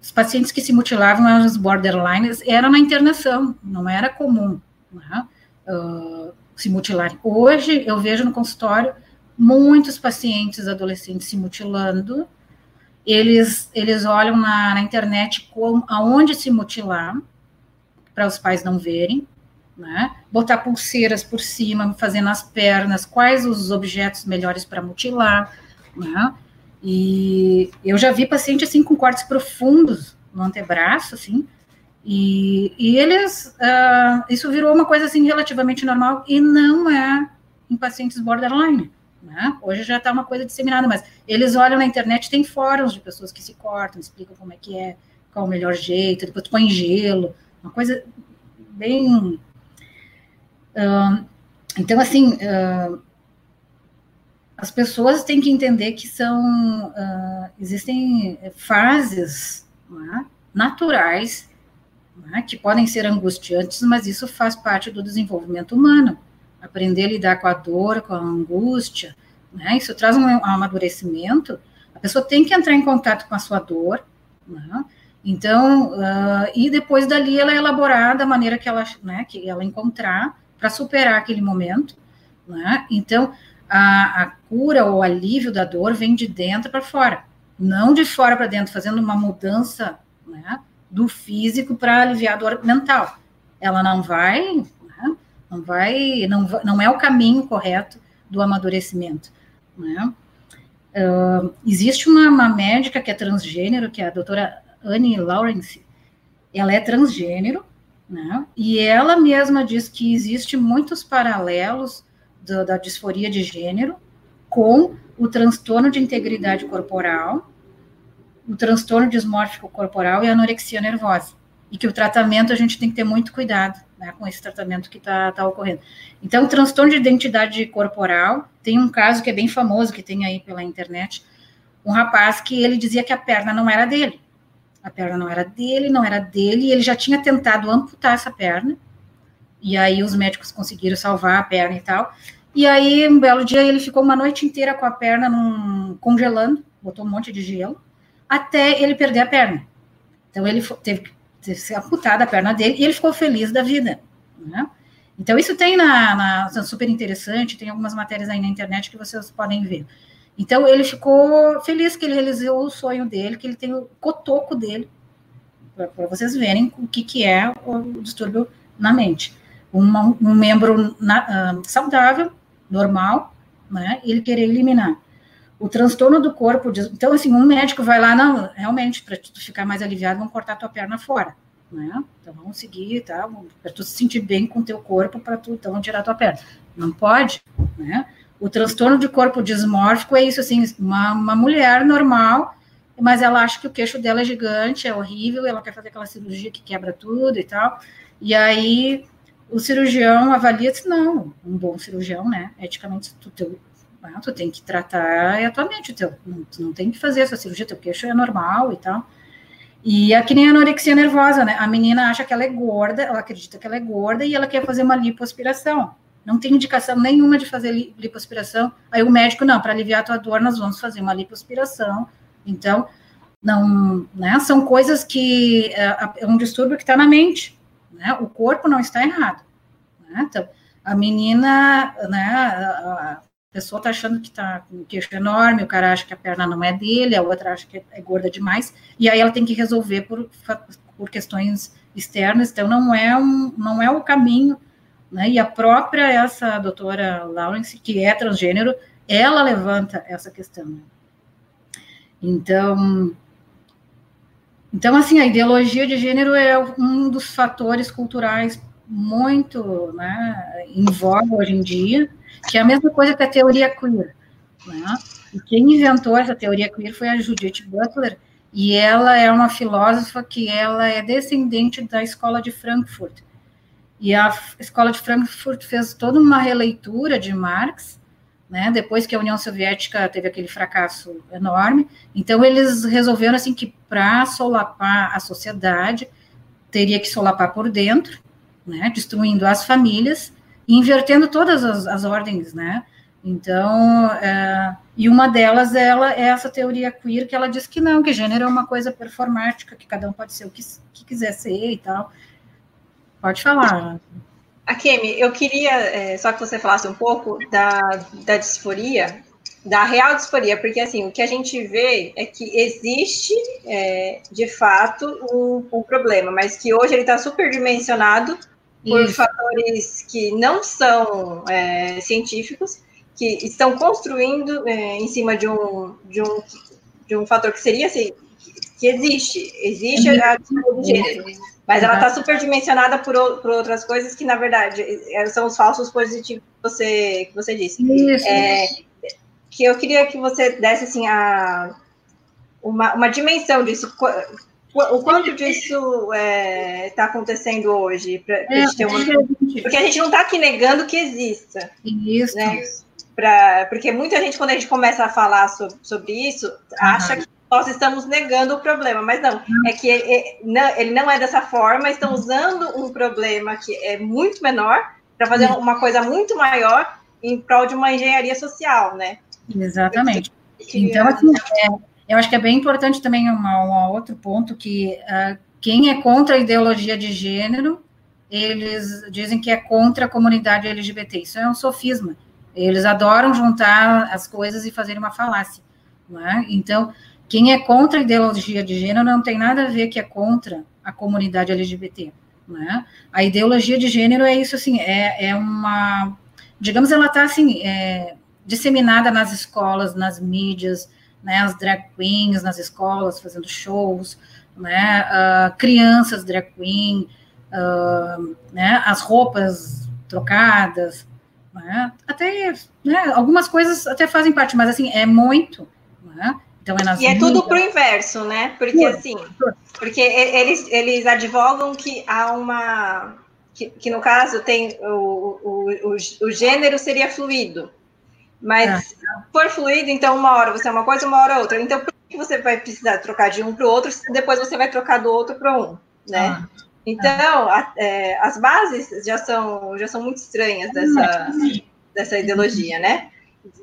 os pacientes que se mutilavam eram os borderlines, era na internação, não era comum né? uh, se mutilar. Hoje, eu vejo no consultório muitos pacientes adolescentes se mutilando, eles, eles olham na, na internet como, aonde se mutilar, para os pais não verem, né? botar pulseiras por cima, fazendo as pernas, quais os objetos melhores para mutilar, né? E eu já vi paciente assim com cortes profundos no antebraço, assim, e, e eles, uh, isso virou uma coisa assim relativamente normal e não é em pacientes borderline. Né? Hoje já está uma coisa disseminada, mas eles olham na internet, tem fóruns de pessoas que se cortam, explicam como é que é, qual o melhor jeito, depois põe gelo, uma coisa bem. Uh, então, assim, uh, as pessoas têm que entender que são. Uh, existem fases né, naturais né, que podem ser angustiantes, mas isso faz parte do desenvolvimento humano aprender a lidar com a dor, com a angústia, né? Isso traz um amadurecimento. A pessoa tem que entrar em contato com a sua dor, né? Então, uh, e depois dali ela é elaborar da maneira que ela, né, que ela encontrar para superar aquele momento, né? Então, a, a cura ou alívio da dor vem de dentro para fora, não de fora para dentro, fazendo uma mudança, né, do físico para aliviar a dor mental. Ela não vai não vai, não, não é o caminho correto do amadurecimento. Né? Uh, existe uma, uma, médica que é transgênero, que é a doutora Annie Lawrence, ela é transgênero, né? e ela mesma diz que existe muitos paralelos do, da disforia de gênero com o transtorno de integridade corporal, o transtorno dismórfico corporal e a anorexia nervosa e que o tratamento a gente tem que ter muito cuidado né, com esse tratamento que está tá ocorrendo. Então, o transtorno de identidade corporal, tem um caso que é bem famoso, que tem aí pela internet, um rapaz que ele dizia que a perna não era dele. A perna não era dele, não era dele, e ele já tinha tentado amputar essa perna, e aí os médicos conseguiram salvar a perna e tal. E aí, um belo dia, ele ficou uma noite inteira com a perna num, congelando, botou um monte de gelo, até ele perder a perna. Então, ele teve que ter se amputado a perna dele e ele ficou feliz da vida. Né? Então, isso tem na, na, super interessante, tem algumas matérias aí na internet que vocês podem ver. Então, ele ficou feliz que ele realizou o sonho dele, que ele tem o cotoco dele, para vocês verem o que, que é o distúrbio na mente. Um membro na, uh, saudável, normal, né, ele querer eliminar o transtorno do corpo. Então, assim, um médico vai lá, não, realmente, para tu ficar mais aliviado, vão cortar tua perna fora, né? Então, vamos seguir, tá? Para tu se sentir bem com teu corpo, para tu, então, tirar tua perna. Não pode, né? O transtorno de corpo dismórfico é isso, assim, uma, uma mulher normal, mas ela acha que o queixo dela é gigante, é horrível, ela quer fazer aquela cirurgia que quebra tudo e tal, e aí o cirurgião avalia, diz, não, um bom cirurgião, né, eticamente, tu, teu, ah, tu tem que tratar é a tua mente, teu, não, tu não tem que fazer essa cirurgia, teu queixo é normal e tal. E é que nem a anorexia nervosa, né? A menina acha que ela é gorda, ela acredita que ela é gorda e ela quer fazer uma lipoaspiração. Não tem indicação nenhuma de fazer lipoaspiração. Aí o médico, não, para aliviar a tua dor, nós vamos fazer uma lipoaspiração. Então, não, né? São coisas que é, é um distúrbio que está na mente, né? O corpo não está errado. Né? Então, a menina, né? Pessoa está achando que está com um queixo enorme, o cara acha que a perna não é dele, a outra acha que é gorda demais, e aí ela tem que resolver por, por questões externas, então não é, um, não é o caminho, né? E a própria, essa doutora Lawrence, que é transgênero, ela levanta essa questão. Então, então, assim, a ideologia de gênero é um dos fatores culturais muito né, em voga hoje em dia, que é a mesma coisa que a teoria queer. Né? E quem inventou essa teoria queer foi a Judith Butler, e ela é uma filósofa que ela é descendente da escola de Frankfurt. E a escola de Frankfurt fez toda uma releitura de Marx, né, depois que a União Soviética teve aquele fracasso enorme. Então eles resolveram assim que para solapar a sociedade teria que solapar por dentro, né, destruindo as famílias invertendo todas as, as ordens, né? Então, é, e uma delas ela é essa teoria queer que ela diz que não, que gênero é uma coisa performática, que cada um pode ser o que, que quiser ser e tal. Pode falar. Akemi, eu queria é, só que você falasse um pouco da, da disforia, da real disforia, porque assim, o que a gente vê é que existe, é, de fato, um, um, problema, mas que hoje ele está superdimensionado por Isso. fatores que não são é, científicos, que estão construindo é, em cima de um, de, um, de um fator que seria assim, que existe, existe a disforia de gênero mas ela está superdimensionada por, por outras coisas que, na verdade, é, são os falsos positivos que você, que você disse. Isso. É, que eu queria que você desse assim, a, uma, uma dimensão disso. O quanto disso está é, tá acontecendo hoje? Pra, pra é, gente uma... Porque a gente não está aqui negando que exista. Isso. Né? Pra, porque muita gente, quando a gente começa a falar sobre, sobre isso, uhum. acha que nós estamos negando o problema, mas não, é que ele não é dessa forma, estão usando um problema que é muito menor para fazer uma coisa muito maior em prol de uma engenharia social, né? Exatamente. Então, assim, é, eu acho que é bem importante também um outro ponto que uh, quem é contra a ideologia de gênero, eles dizem que é contra a comunidade LGBT. Isso é um sofisma. Eles adoram juntar as coisas e fazer uma falácia. É? Então, quem é contra a ideologia de gênero não tem nada a ver que é contra a comunidade LGBT. Né? A ideologia de gênero é isso, assim, é, é uma, digamos, ela está assim, é, disseminada nas escolas, nas mídias, né, as drag queens nas escolas fazendo shows, né, uh, crianças drag queen, uh, né, as roupas trocadas, né, até, né, algumas coisas até fazem parte, mas assim, é muito, né, então é nas e é tudo para o inverso, né? Porque assim, porque eles, eles advogam que há uma. Que, que no caso tem o, o, o, o gênero seria fluido. Mas ah. por fluido, então uma hora você é uma coisa, uma hora outra. Então, por que você vai precisar trocar de um para o outro, depois você vai trocar do outro para um, né? Ah. Então, a, é, as bases já são, já são muito estranhas dessa, dessa ideologia, né?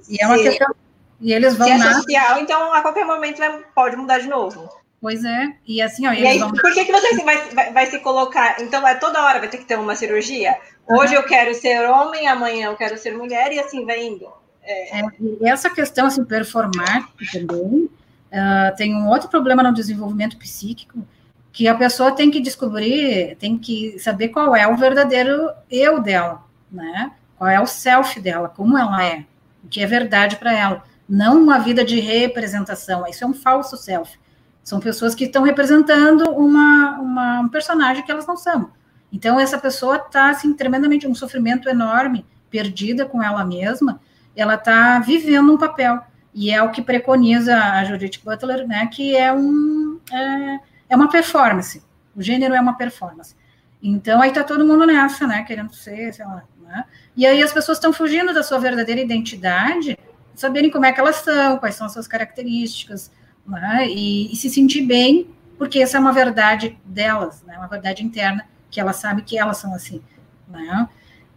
E é uma questão e eles vão. Se é social, então a qualquer momento vai, pode mudar de novo. Pois é, e assim, ó, e aí, vão... Por que, que você vai, vai, vai, se colocar? Então, é toda hora vai ter que ter uma cirurgia? Hoje uhum. eu quero ser homem, amanhã eu quero ser mulher, e assim vai indo. É... Essa questão, assim, performática também, uh, tem um outro problema no desenvolvimento psíquico, que a pessoa tem que descobrir, tem que saber qual é o verdadeiro eu dela, né? Qual é o self dela, como ela é, o que é verdade para ela não uma vida de representação. Isso é um falso self. São pessoas que estão representando uma, uma, um personagem que elas não são. Então, essa pessoa está, assim, tremendamente, um sofrimento enorme, perdida com ela mesma, ela está vivendo um papel. E é o que preconiza a Judith Butler, né, que é, um, é, é uma performance. O gênero é uma performance. Então, aí está todo mundo nessa, né, querendo ser, sei lá, né? E aí as pessoas estão fugindo da sua verdadeira identidade saberem como é que elas são, quais são as suas características, né? e, e, se sentir bem, porque essa é uma verdade delas, né? uma verdade interna, que elas sabem que elas são assim. Né?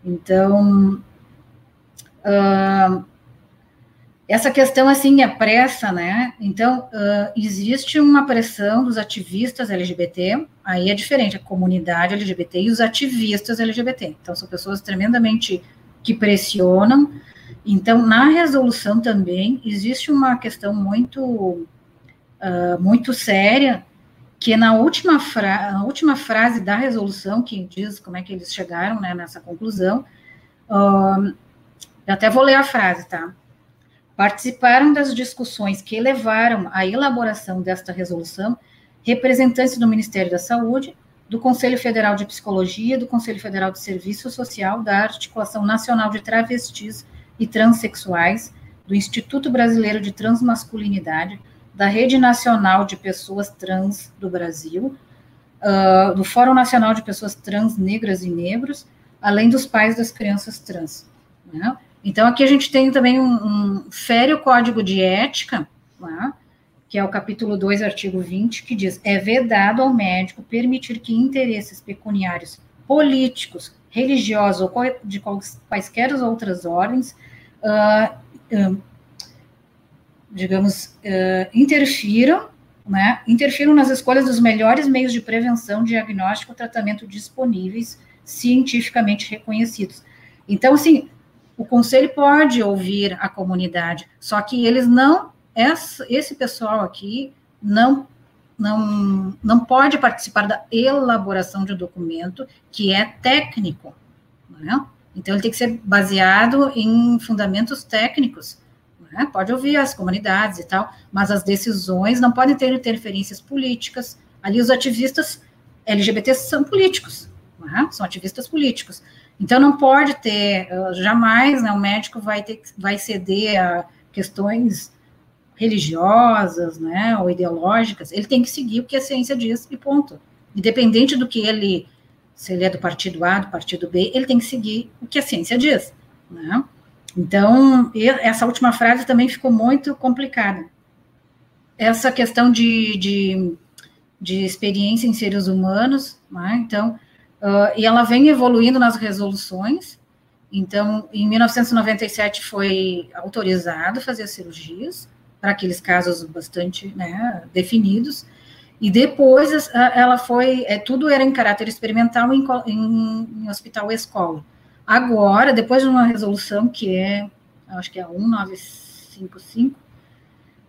Então, essa questão, assim, é pressa, né? Então, uh, existe uma pressão dos ativistas LGBT, aí é diferente, a comunidade LGBT e os ativistas LGBT. Então, são pessoas tremendamente que pressionam, Então, na resolução também existe uma questão muito, uh, muito séria, que na última, fra na última frase da resolução, que diz como é que eles chegaram né, nessa conclusão, uh, eu até vou ler a frase, tá? Participaram das discussões que levaram à elaboração desta resolução representantes do Ministério da Saúde, do Conselho Federal de Psicologia, do Conselho Federal de Serviço Social, da Articulação Nacional de Travestis e Transsexuais, do Instituto Brasileiro de Transmasculinidade, da Rede Nacional de Pessoas Trans do Brasil, uh, do Fórum Nacional de Pessoas Trans, Negras e Negros, além dos pais das crianças trans. Né? Então, aqui a gente tem também um, um sério código de ética, que é o capítulo 2, artigo 20, que diz: é vedado ao médico permitir que interesses pecuniários políticos, religiosos ou de quaisquer outras ordens, uh, digamos, uh, interfiram, né, interfiram nas escolhas dos melhores meios de prevenção, diagnóstico, tratamento disponíveis, cientificamente reconhecidos. Então, assim, o conselho pode ouvir a comunidade, só que eles não esse pessoal aqui não, não, não pode participar da elaboração de um documento que é técnico, né? Então, ele tem que ser baseado em fundamentos técnicos. Né? Pode ouvir as comunidades e tal, mas as decisões não podem ter interferências políticas. Ali, os ativistas LGBT são políticos, né? são ativistas políticos. Então, não pode ter, jamais né, o médico vai, ter, vai ceder a questões religiosas, né, ou ideológicas, ele tem que seguir o que a ciência diz e ponto. Independente do que ele, se ele é do partido A, do partido B, ele tem que seguir o que a ciência diz, né? Então, essa última frase também ficou muito complicada. Essa questão de, de, de experiência em seres humanos, né? Então, uh, e ela vem evoluindo nas resoluções. Então, em 1997 foi autorizado fazer cirurgias, para aqueles casos bastante né, definidos. E depois ela foi, é, tudo era em caráter experimental em, em, em hospital escola. Agora, depois de uma resolução que é, acho que é a 1955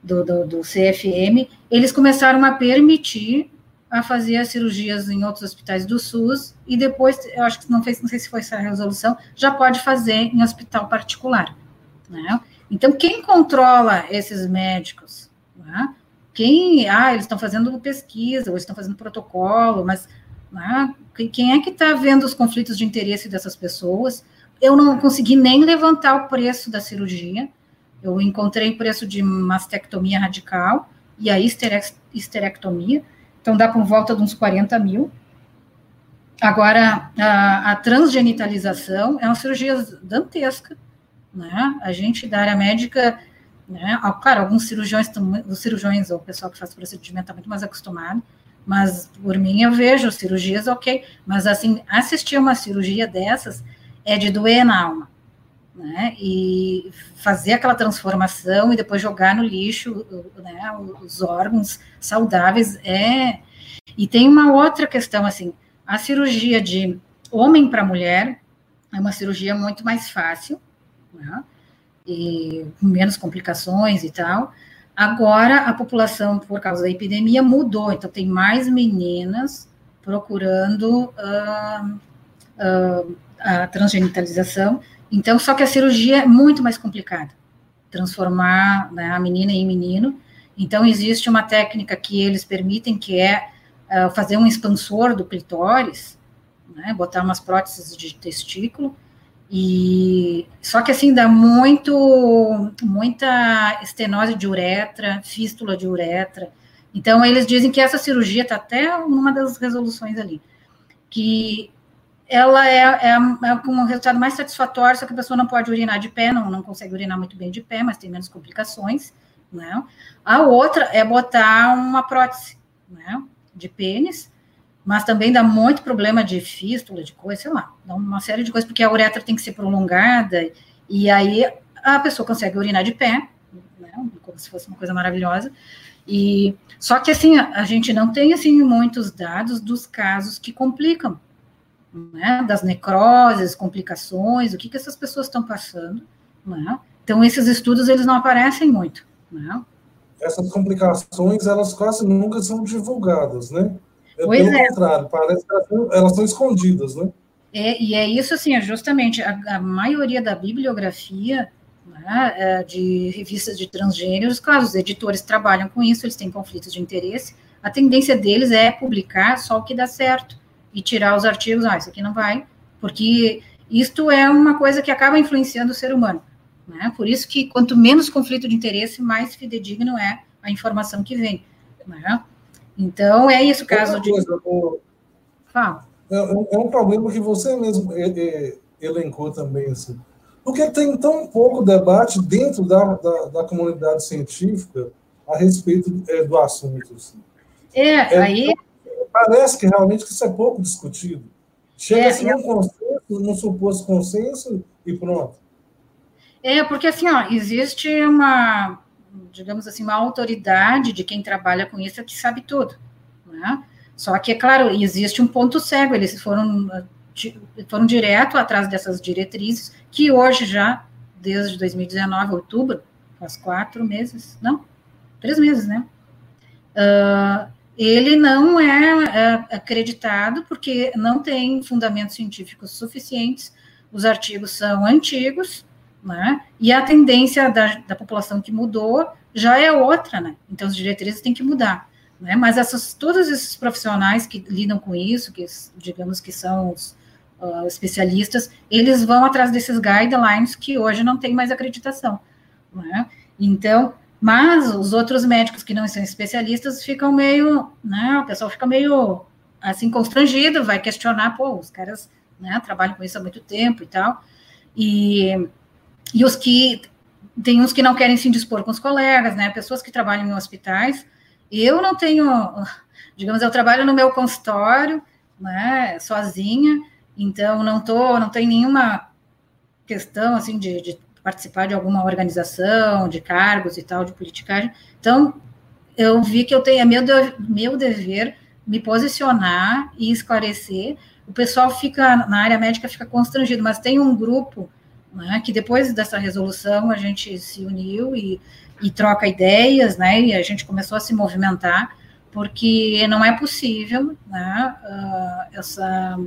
do, do, do CFM, eles começaram a permitir a fazer as cirurgias em outros hospitais do SUS e depois, eu acho que não, fez, não sei se foi essa resolução, já pode fazer em hospital particular. Né? Então, quem controla esses médicos? Né? Quem, ah, eles estão fazendo pesquisa, ou estão fazendo protocolo, mas né? quem é que está vendo os conflitos de interesse dessas pessoas? Eu não consegui nem levantar o preço da cirurgia, eu encontrei preço de mastectomia radical e a histerectomia, então dá por volta de uns 40 mil. Agora, a, a transgenitalização é uma cirurgia dantesca, né? A gente da área médica, né? Claro, alguns cirurgiões, os cirurgiões ou o pessoal que faz procedimento está muito mais acostumado, mas por mim eu vejo cirurgias ok, mas assim, assistir uma cirurgia dessas é de doer na alma, né? E fazer aquela transformação e depois jogar no lixo, né? Os órgãos saudáveis é. E tem uma outra questão assim, a cirurgia de homem para mulher é uma cirurgia muito mais fácil, né? e com menos complicações e tal. Agora, a população, por causa da epidemia, mudou, então tem mais meninas procurando uh, uh, a transgenitalização. Então, só que a cirurgia é muito mais complicada, transformar né, a menina em menino. Então, existe uma técnica que eles permitem, que é uh, fazer um expansor do clitóris, né, botar umas próteses de testículo, e só que assim dá muito muita estenose de uretra, fístula de uretra. Então eles dizem que essa cirurgia está até numa das resoluções ali, que ela é, é, é, um resultado mais satisfatório, só que a pessoa não pode urinar de pé, não, não consegue urinar muito bem de pé, mas tem menos complicações, né? A outra é botar uma prótese, né, de pênis, mas também dá muito problema de fístula, de coisa, sei lá, dá uma série de coisas, porque a uretra tem que ser prolongada, e aí a pessoa consegue urinar de pé, né, como se fosse uma coisa maravilhosa, e só que assim, a gente não tem assim muitos dados dos casos que complicam, né, das necroses, complicações, o que, que essas pessoas estão passando, Né? Então, esses estudos, eles não aparecem muito. Né? Essas complicações, elas quase nunca são divulgadas, né? É, pois Pelo é. contrário, parece que elas são escondidas, né? É, e é isso, assim, é justamente a, a maioria da bibliografia né, é, de revistas de transgêneros, claro, os editores trabalham com isso, eles têm conflitos de interesse, a tendência deles é publicar só o que dá certo e tirar os artigos, ah, isso aqui não vai, porque isto é uma coisa que acaba influenciando o ser humano. Né? Por isso que quanto menos conflito de interesse, mais fidedigno é a informação que vem. Né? Então, é isso o caso de... Fala. É, é, é, um problema que você mesmo é, é, elencou também, assim. Por que tem tão pouco debate dentro da, da, da comunidade científica a respeito é, do assunto? Assim? É, aí... Parece que realmente isso é pouco discutido. Chega-se é, num consenso, num suposto consenso e pronto. É, porque assim, ó, existe uma, digamos assim, uma autoridade de quem trabalha com isso que sabe tudo, né? Só que, é claro, existe um ponto cego, eles foram, foram direto atrás dessas diretrizes, que hoje já, desde 2019, outubro, faz quatro meses, não, três meses, né? Uh, ele não é, é acreditado porque não tem fundamentos científicos suficientes, os artigos são antigos, né? E a tendência da, da população que mudou já é outra, né? Então, as diretrizes têm que mudar. Né? Mas essas, todos esses profissionais que lidam com isso, que digamos que são os uh, especialistas, eles vão atrás desses guidelines que hoje não tem mais acreditação. Né? Então, mas os outros médicos que não são especialistas ficam meio, né? O pessoal fica meio assim constrangido, vai questionar, pô, os caras né, trabalham com isso há muito tempo e tal. E e os que tem uns que não querem se indispor com os colegas, né? Pessoas que trabalham em hospitais. Eu não tenho, digamos, eu trabalho no meu consultório, né, sozinha, então não tô, não tem nenhuma questão assim de, de participar de alguma organização, de cargos e tal, de politicagem. Então, eu vi que eu tenho, é meu, meu dever me posicionar e esclarecer. O pessoal fica, na área médica, fica constrangido, mas tem um grupo né, que depois dessa resolução a gente se uniu e, e troca ideias, né, e a gente começou a se movimentar, porque não é possível, né, uh, essa,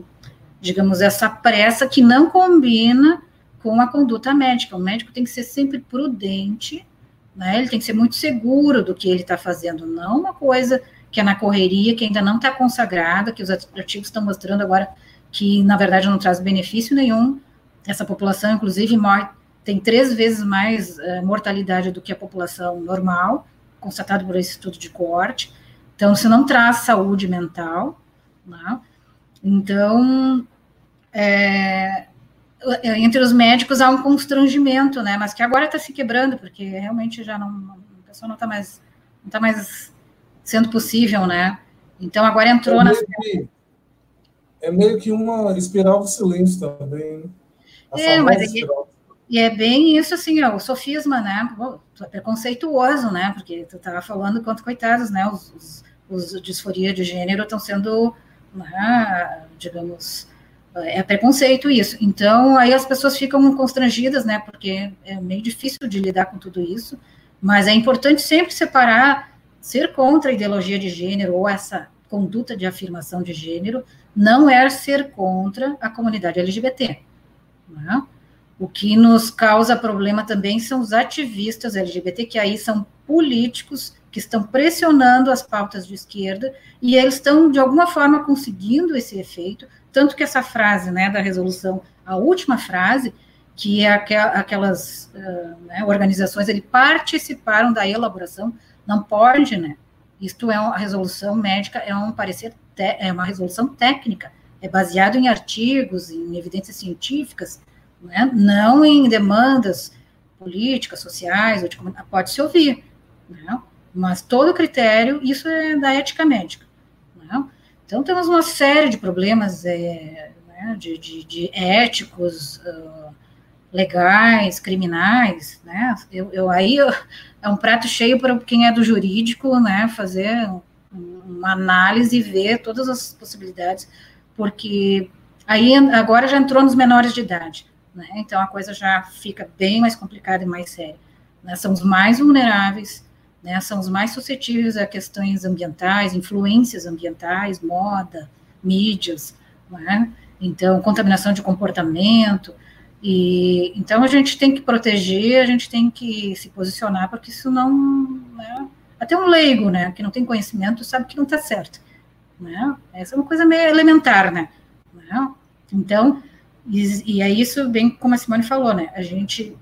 digamos, essa pressa que não combina com a conduta médica. O médico tem que ser sempre prudente, né, ele tem que ser muito seguro do que ele está fazendo, não uma coisa que é na correria, que ainda não está consagrada, que os artigos estão mostrando agora que, na verdade, não traz benefício nenhum essa população, inclusive, morre, tem três vezes mais uh, mortalidade do que a população normal, constatado por esse estudo de coorte. Então, se não traz saúde mental, né? então, é, entre os médicos há um constrangimento, né? Mas que agora está se quebrando, porque realmente já não, a pessoa não está mais, não está mais sendo possível, né? Então agora entrou é na. Que, é meio que uma espiral do silêncio também. Né? É, mas é, e é bem isso, assim, ó, o sofisma, né? É preconceituoso, né? Porque tu estava falando quanto coitados, né? Os, os, os disforia de gênero estão sendo, né, digamos, é preconceito isso. Então, aí as pessoas ficam constrangidas, né? Porque é meio difícil de lidar com tudo isso. Mas é importante sempre separar ser contra a ideologia de gênero ou essa conduta de afirmação de gênero não é ser contra a comunidade LGBT. Né? O que nos causa problema também são os ativistas LGBT, que aí são políticos que estão pressionando as pautas de esquerda e eles estão, de alguma forma, conseguindo esse efeito. Tanto que essa frase né, da resolução, a última frase, que é aquelas uh, né, organizações, eles participaram da elaboração, não pode, né? Isto é uma resolução médica, é um parecer, é uma resolução técnica, é baseado em artigos, em evidências científicas, né? não em demandas políticas, sociais, ou de pode-se ouvir, né? mas todo critério, isso é da ética médica. Né? Então, temos uma série de problemas é, né, de, de, de, éticos, uh, legais, criminais, né? Eu, eu aí eu, é um prato cheio para quem é do jurídico, né? Fazer uma análise e ver todas as possibilidades porque aí agora já entrou nos menores de idade. né? Então a coisa já fica bem mais complicada e mais séria. Né? São os mais vulneráveis, né? São os mais suscetíveis a questões ambientais, influências ambientais, moda, mídias, né? Então contaminação de comportamento. E então a gente tem que proteger, a gente tem que se posicionar, porque isso não, né? até um leigo, né, que não tem conhecimento, sabe que não está certo, né? Essa é uma coisa meio elementar, né? né? Então, e, e é isso, bem como a Simone falou, né? A gente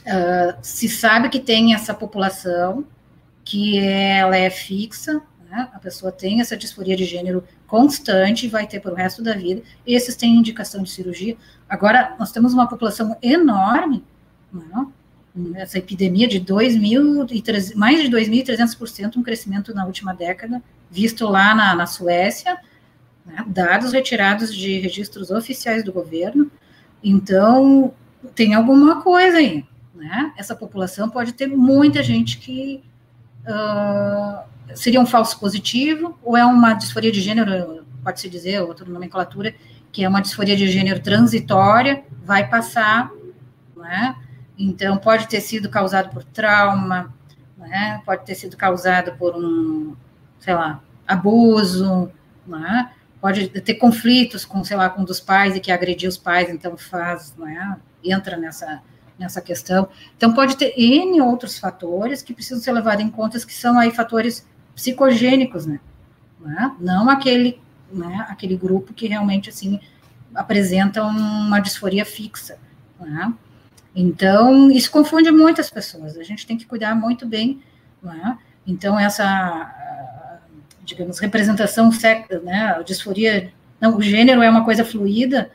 uh, se sabe que tem essa população que ela é fixa, né? a pessoa tem essa disforia de gênero constante, vai ter para o resto da vida, esses têm indicação de cirurgia. Agora, nós temos uma população enorme, né? essa epidemia de 2.000 mais de 2.300%, um crescimento na última década, visto lá na, na Suécia, né, dados retirados de registros oficiais do governo. Então, tem alguma coisa aí. Né? Essa população pode ter muita gente que uh, seria um falso positivo, ou é uma disforia de gênero, pode-se dizer, outra nomenclatura, que é uma disforia de gênero transitória, vai passar, né? Então, pode ter sido causado por trauma, né? pode ter sido causado por um, sei lá, abuso, né? pode ter conflitos com, sei lá, com um dos pais e que agrediu os pais, então faz, né? entra nessa, nessa questão. Então, pode ter N outros fatores que precisam ser levados em conta, que são aí fatores psicogênicos, né? né? Não aquele, né, aquele grupo que realmente, assim, apresenta uma disforia fixa, né? Então, isso confunde muitas pessoas, a gente tem que cuidar muito bem, né? Então, essa, digamos, representação, né, a disforia, não, o gênero é uma coisa fluida,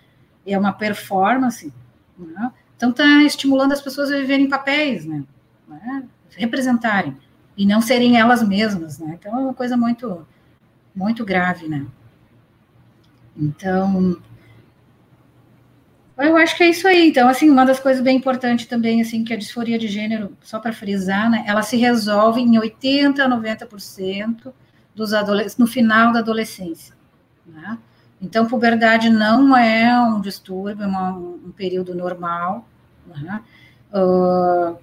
é uma performance, né? Então, está estimulando as pessoas a viverem papéis, né? né? Representarem, e não serem elas mesmas, né? Então, é uma coisa muito, muito grave, né? Então, eu acho que é isso aí. Então, assim, uma das coisas bem importantes também, assim, que a disforia de gênero, só para frisar, né, ela se resolve em 80 a 90% dos adolescentes, no final da adolescência, né? Então, puberdade não é um distúrbio, é uma, um período normal, né? Uh,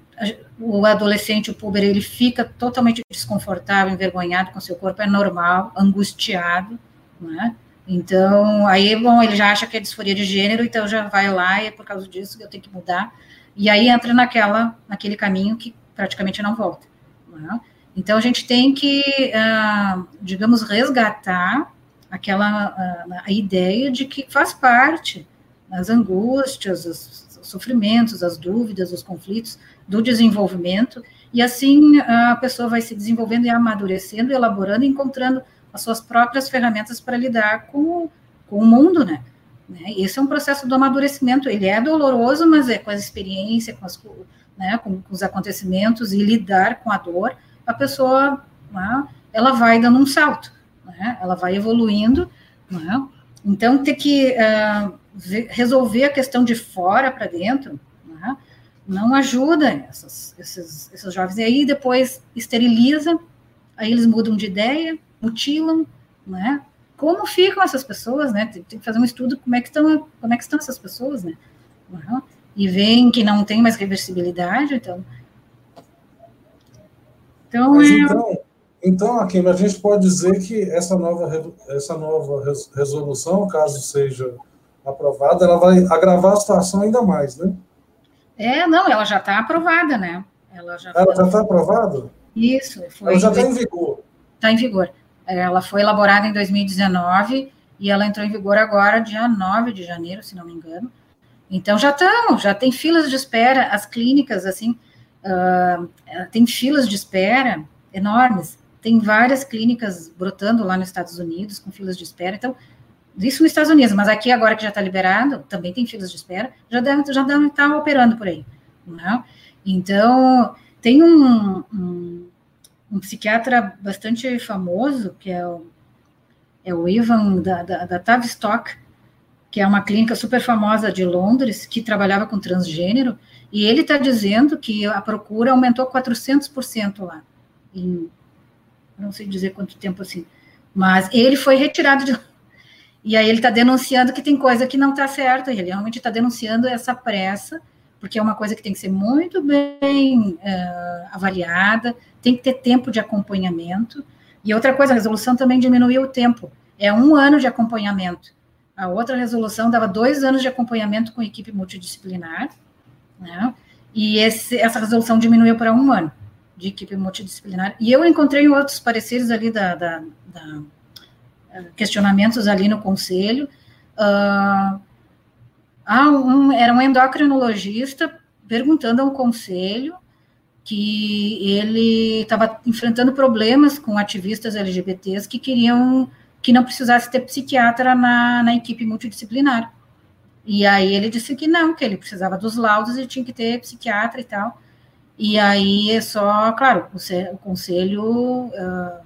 o adolescente, o puber, ele fica totalmente desconfortável, envergonhado com seu corpo, é normal, angustiado, né? Então, aí, bom, ele já acha que é disforia de gênero, então já vai lá e é por causa disso que eu tenho que mudar. E aí entra naquela, naquele caminho que praticamente não volta. Né? Então, a gente tem que, uh, digamos, resgatar aquela uh, a ideia de que faz parte as angústias, os sofrimentos, as dúvidas, os conflitos do desenvolvimento, e assim a pessoa vai se desenvolvendo e amadurecendo, elaborando, encontrando as suas próprias ferramentas para lidar com, com o mundo, né? né? Esse é um processo do amadurecimento, ele é doloroso, mas é com a experiência, com, as, né, com, com os acontecimentos e lidar com a dor, a pessoa, né, ela vai dando um salto, né? Ela vai evoluindo, né? Então, ter que uh, resolver a questão de fora para dentro, né? não ajuda essas, esses, esses jovens. E aí, depois, esteriliza, aí eles mudam de ideia, mutilam, né? Como ficam essas pessoas, né? Tem, tem que fazer um estudo como é que estão, como é que estão essas pessoas, né? Uhum. E veem que não tem mais reversibilidade, então. Então, Mas, é... então, então Akim, a gente pode dizer que essa nova, essa nova resolução, caso seja aprovada, ela vai agravar a situação ainda mais, né? É, não, ela já está aprovada, né? Ela já está aprovada? Isso, foi. Ela já está em vigor. Está em vigor. Ela foi elaborada em 2019 e ela entrou em vigor agora, dia 9 de janeiro, se não me engano. Então já estamos, já tem filas de espera, as clínicas, assim, uh, tem filas de espera enormes. Tem várias clínicas brotando lá nos Estados Unidos com filas de espera. Então, isso nos Estados Unidos, mas aqui agora que já está liberado, também tem filas de espera, já deve, já deve tá operando por aí. Né? Então, tem um, um um psiquiatra bastante famoso, que é o, é o Ivan da, da, da Tavistock, que é uma clínica super famosa de Londres, que trabalhava com transgênero, e ele está dizendo que a procura aumentou 400% lá, em, não sei dizer quanto tempo assim, mas ele foi retirado de E aí ele está denunciando que tem coisa que não está certa, ele realmente está denunciando essa pressa, porque é uma coisa que tem que ser muito bem uh, avaliada, tem que ter tempo de acompanhamento. E outra coisa, a resolução também diminuiu o tempo, é um ano de acompanhamento. A outra resolução dava dois anos de acompanhamento com equipe multidisciplinar, né? e esse, essa resolução diminuiu para um ano de equipe multidisciplinar. E eu encontrei outros pareceres ali da, da, da questionamentos ali no conselho. Uh, um, era um endocrinologista perguntando ao conselho que ele estava enfrentando problemas com ativistas LGBTs que queriam que não precisasse ter psiquiatra na, na equipe multidisciplinar. E aí ele disse que não, que ele precisava dos laudos e tinha que ter psiquiatra e tal. E aí é só, claro, o, conselho uh,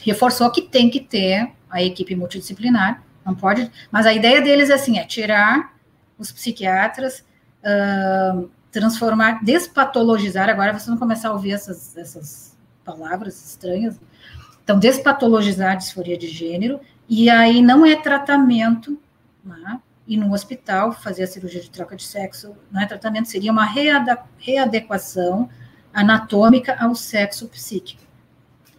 reforçou que tem que ter a equipe multidisciplinar, não pode, mas a ideia deles é assim, é tirar os psiquiatras, uh, transformar, despatologizar, agora vocês vão começar a ouvir essas, essas palavras estranhas, então despatologizar a disforia de gênero, e aí não é tratamento, né? E no hospital fazer a cirurgia de troca de sexo, não é tratamento, seria uma readequação anatômica ao sexo psíquico.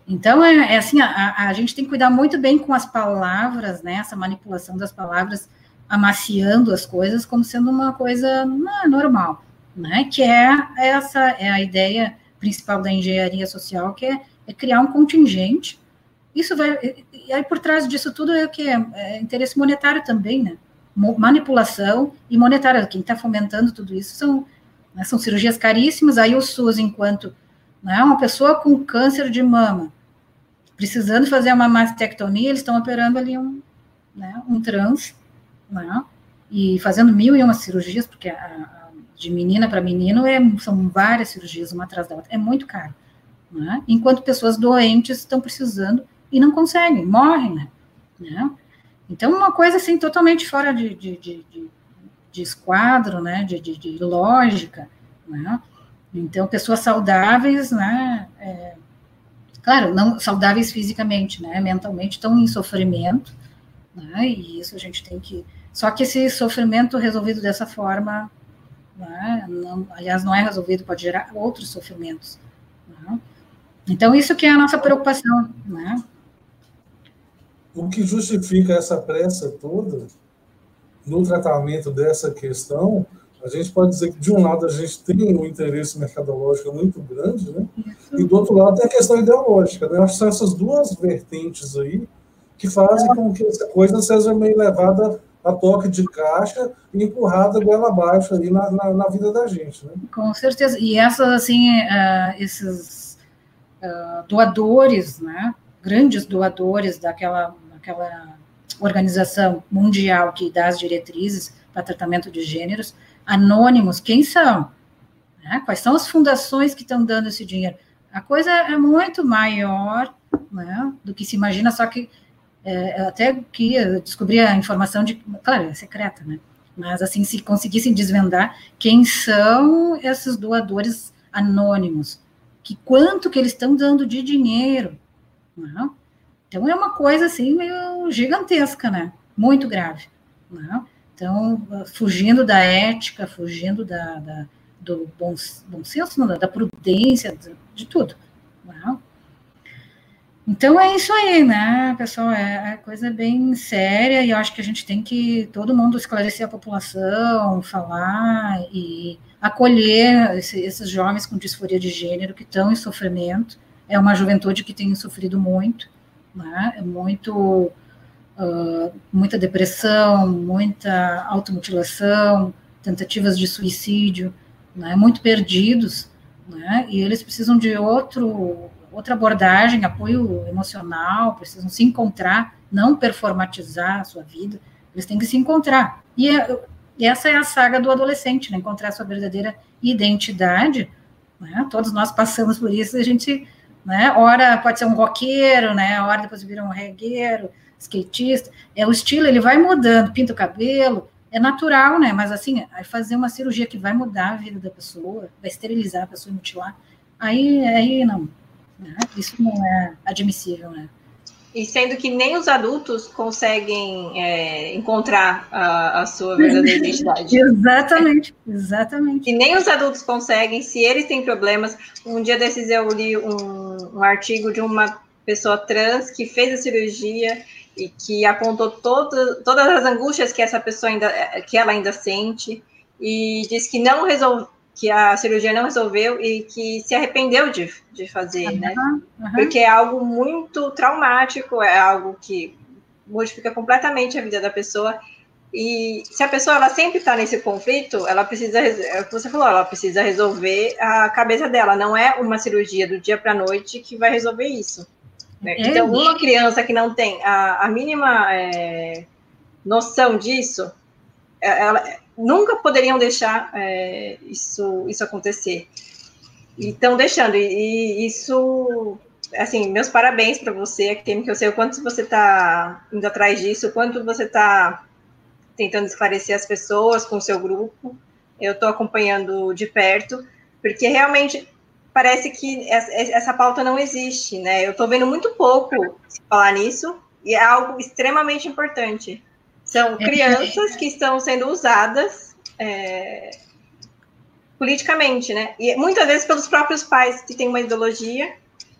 Então, é, é assim, a, a, gente tem que cuidar muito bem com as palavras, né, essa manipulação das palavras, amaciando as coisas como sendo uma coisa não, normal, né, que é essa, é a ideia principal da engenharia social, que é, é criar um contingente, isso vai, e aí por trás disso tudo é o que? É, é interesse monetário também, né, manipulação e monetária, quem está fomentando tudo isso são, né, são cirurgias caríssimas, aí o SUS, enquanto né? Uma pessoa com câncer de mama, precisando fazer uma mastectomia, eles estão operando ali um, né, um trans, né? E fazendo mil e uma cirurgias, porque a, a, de menina para menino é, são várias cirurgias, uma atrás da outra, é muito caro. Né? Enquanto pessoas doentes estão precisando e não conseguem, morrem, né? Então, uma coisa assim, totalmente fora de, de, de, de, de esquadro, né? De, de, de lógica, né? Então, pessoas saudáveis, né, é, claro, não saudáveis fisicamente, né, mentalmente estão em sofrimento, né, e isso a gente tem que, só que esse sofrimento resolvido dessa forma, né, não, aliás, não é resolvido, pode gerar outros sofrimentos, né? Então, isso que é a nossa preocupação, né. O que justifica essa pressa toda no tratamento dessa questão a gente pode dizer que, de um lado, a gente tem um interesse mercadológico muito grande, né? e do outro lado tem a questão ideológica. Né? Acho que são essas duas vertentes aí que fazem com que essa coisa seja meio levada a toque de caixa e empurrada goela abaixo ali na, na, na, vida da gente. Né? Com certeza. E essas, assim, uh, esses uh, doadores, né? grandes doadores daquela, daquela organização mundial que dá as diretrizes para tratamento de gêneros, anônimos, quem são? Né? Quais são as fundações que estão dando esse dinheiro? A coisa é muito maior né, do que se imagina, só que é, até que descobri a informação de, claro, é secreta, né? Mas assim, se conseguissem desvendar quem são esses doadores anônimos, que quanto que eles estão dando de dinheiro, né? Então é uma coisa assim meio gigantesca, né? Muito grave, né? Então, fugindo da ética, fugindo da, da do bom, bom senso, não, da prudência, de, tudo. Não? Então é isso aí, né, pessoal? É, é coisa bem séria e eu acho que a gente tem que todo mundo esclarecer a população, falar e acolher esse, esses jovens com disforia de gênero que estão em sofrimento. É uma juventude que tem sofrido muito, né? É muito uh, muita depressão, muita automutilação, tentativas de suicídio, né, muito perdidos, né, e eles precisam de outro, outra abordagem, apoio emocional, precisam se encontrar, não performatizar a sua vida, eles têm que se encontrar. E é, essa é a saga do adolescente, né, encontrar a sua verdadeira identidade, né, todos nós passamos por isso, a gente, né, hora pode ser um roqueiro, né, hora depois vira um regueiro, skatista, é o estilo, ele vai mudando, pinta o cabelo, é natural, né? Mas assim, aí fazer uma cirurgia que vai mudar a vida da pessoa, vai esterilizar a pessoa e mutilar, aí, aí não. Né? Isso não é admissível, né? E sendo que nem os adultos conseguem é, encontrar a, a, sua verdadeira [laughs] identidade. exatamente, exatamente. E nem os adultos conseguem, se eles têm problemas. Um dia desses eu li um, um artigo de uma pessoa trans que fez a cirurgia e que apontou todo, todas as angústias que essa pessoa ainda, que ela ainda sente e disse que não resolve, que a cirurgia não resolveu e que se arrependeu de, de fazer, uhum, né? Uhum. Porque é algo muito traumático, é algo que modifica completamente a vida da pessoa. E se a pessoa ela sempre está nesse conflito, ela precisa, é você falou, ela precisa resolver a cabeça dela. Não é uma cirurgia do dia para a noite que vai resolver isso. Né? É. Então, uma criança que não tem a, a mínima é, noção disso, é, ela, nunca poderiam deixar é, isso, isso acontecer. E estão deixando, e, e, isso, assim, meus parabéns para você, que eu sei o quanto você está indo atrás disso, o quanto você está tentando esclarecer as pessoas com o seu grupo. Eu estou acompanhando de perto, porque realmente parece que essa pauta não existe, né? Eu estou vendo muito pouco falar nisso, e é algo extremamente importante. São é crianças que estão sendo usadas é, politicamente, né? E muitas vezes pelos próprios pais que têm uma ideologia.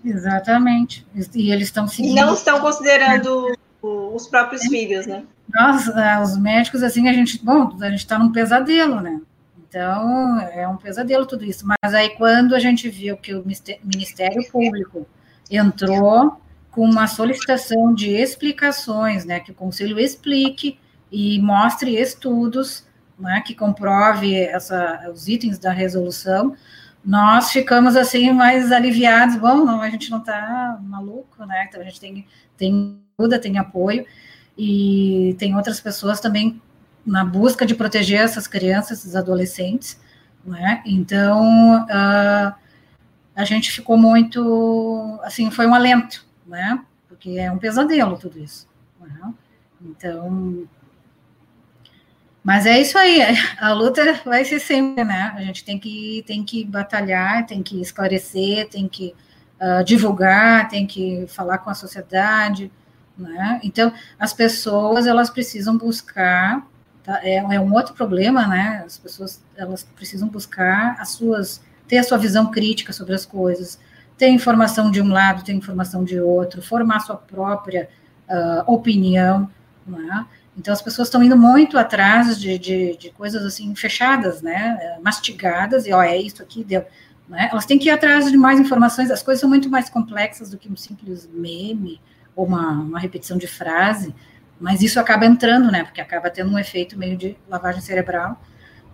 Exatamente. E eles estão seguindo. E não estão considerando os próprios é. filhos, né? Nós, os médicos, assim, a gente, bom, a gente está num pesadelo, né? Então, é um pesadelo tudo isso. Mas aí, quando a gente viu que o Ministério Público entrou com uma solicitação de explicações, né, que o Conselho explique e mostre estudos né, que comprove essa, os itens da resolução, nós ficamos assim mais aliviados. Bom, não, a gente não está maluco, né? Então a gente tem, tem ajuda, tem apoio, e tem outras pessoas também na busca de proteger essas crianças, esses adolescentes, né? Então uh, a gente ficou muito, assim, foi um alento, né? Porque é um pesadelo tudo isso. Né? Então mas é isso aí, [laughs] a luta vai ser sempre, né? A gente tem que, tem que batalhar, tem que esclarecer, tem que uh, divulgar, tem que falar com a sociedade, né? Então, as pessoas, elas precisam buscar, tá? é, é um outro problema, né? As pessoas, elas precisam buscar as suas, ter a sua visão crítica sobre as coisas, ter informação de um lado, ter informação de outro, formar sua própria uh, opinião, né? Então, as pessoas estão indo muito atrás de, de, de, coisas assim fechadas, né, mastigadas, e ó, é isso aqui, deu. Né? Elas têm que ir atrás de mais informações, as coisas são muito mais complexas do que um simples meme ou uma, uma repetição de frase, mas isso acaba entrando, né, porque acaba tendo um efeito meio de lavagem cerebral.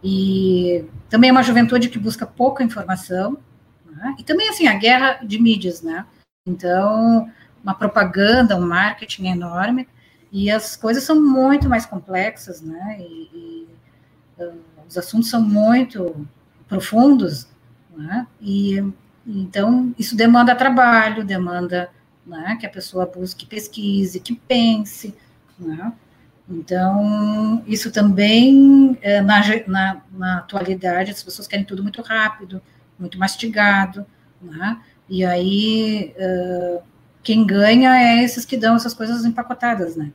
E também é uma juventude que busca pouca informação, né? e também, assim, a guerra de mídias, né, então, uma propaganda, um marketing enorme, e as coisas são muito mais complexas, né? E, e uh, os assuntos são muito profundos, né? E então isso demanda trabalho, demanda né, que a pessoa busque pesquise, que pense, né? Então, isso também, eh, na, na, na, atualidade, as pessoas querem tudo muito rápido, muito mastigado, né? E aí, uh, quem ganha é esses que dão essas coisas empacotadas, né?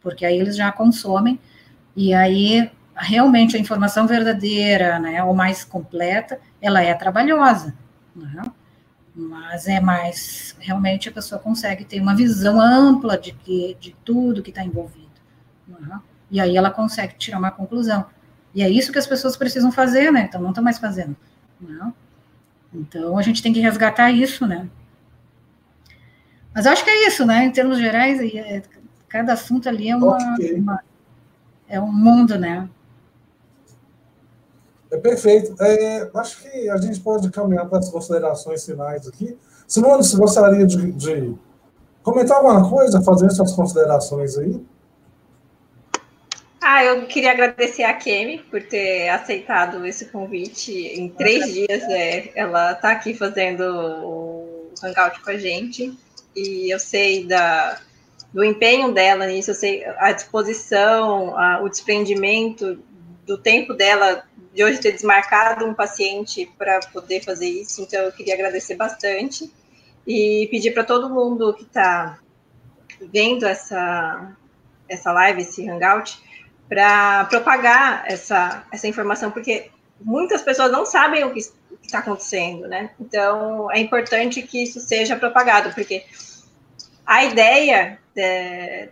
Porque aí eles já consomem, e aí realmente a informação verdadeira, né, ou mais completa, ela é trabalhosa, né? mas é mais, realmente a pessoa consegue ter uma visão ampla de, que, de tudo que está envolvido, né? e aí ela consegue tirar uma conclusão, e é isso que as pessoas precisam fazer, né, então não estão mais fazendo, né? então a gente tem que resgatar isso, né, mas eu acho que é isso, né? Em termos gerais, é, cada assunto ali é uma, okay. uma é um mundo, né? É perfeito. É, acho que a gente pode caminhar para as considerações finais aqui. Simone, você gostaria de, de comentar alguma coisa, fazer suas considerações aí? Ah, eu queria agradecer a Kemi por ter aceitado esse convite. Em três dias, é, ela está aqui fazendo o hangout com a gente. E eu sei da, do empenho dela nisso, eu sei a disposição, a, o desprendimento do tempo dela de hoje ter desmarcado um paciente para poder fazer isso. Então, eu queria agradecer bastante e pedir para todo mundo que está vendo essa, essa live, esse hangout, para propagar essa, essa informação, porque muitas pessoas não sabem o que está acontecendo, né? Então, é importante que isso seja propagado, porque a ideia de,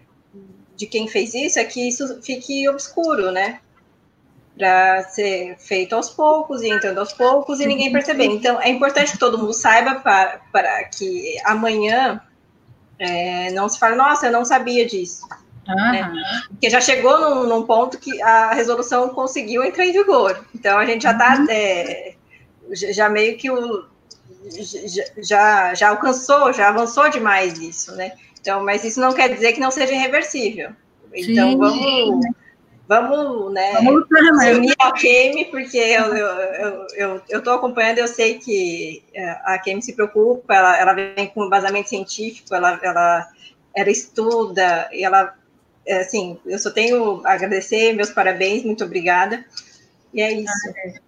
de quem fez isso é que isso fique obscuro, né? Para ser feito aos poucos e entrando aos poucos e ninguém perceber. Então, é importante que todo mundo saiba para, para que amanhã é, não se fale, nossa, eu não sabia disso. Uhum. Né? Porque já chegou num, num, ponto que a resolução conseguiu entrar em vigor. Então, a gente já está uhum. é, já meio que o, já, já alcançou, já avançou demais isso, né? Então, mas isso não quer dizer que não seja irreversível. Então, Sim. vamos, vamos, né, vamos unir a Kemi, porque eu, eu, eu, eu tô acompanhando, eu sei que é, a Kemi se preocupa, ela, ela vem com embasamento científico, ela, ela, ela estuda, e ela, é, assim, eu só tenho a agradecer, meus parabéns, muito obrigada. E é isso.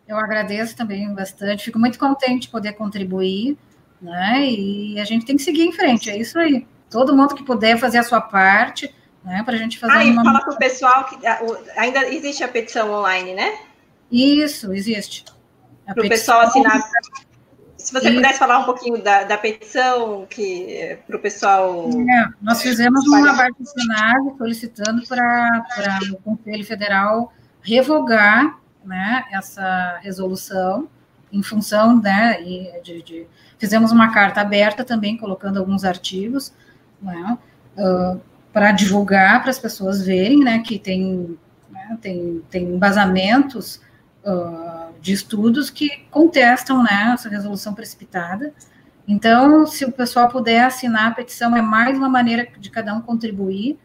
Eu agradeço também bastante, fico muito contente de poder contribuir, né? E a gente tem que seguir em frente, é isso aí. Todo mundo que puder fazer a sua parte, né? Para a gente fazer ah, uma. fala para o pessoal que ainda existe a petição online, né? Isso, existe. Para o pessoal assinar. Se você e... pudesse falar um pouquinho da, da petição que para o pessoal. É, nós fizemos uma abaixo solicitando para o Conselho Federal revogar né, essa resolução em função né, de, de, fizemos uma carta aberta também colocando alguns artigos né, uh, para divulgar para as pessoas verem né, que tem, né, tem, tem embasamentos uh, de estudos que contestam né, essa resolução precipitada. Então, se o pessoal puder assinar a petição, é mais uma maneira de cada um contribuir,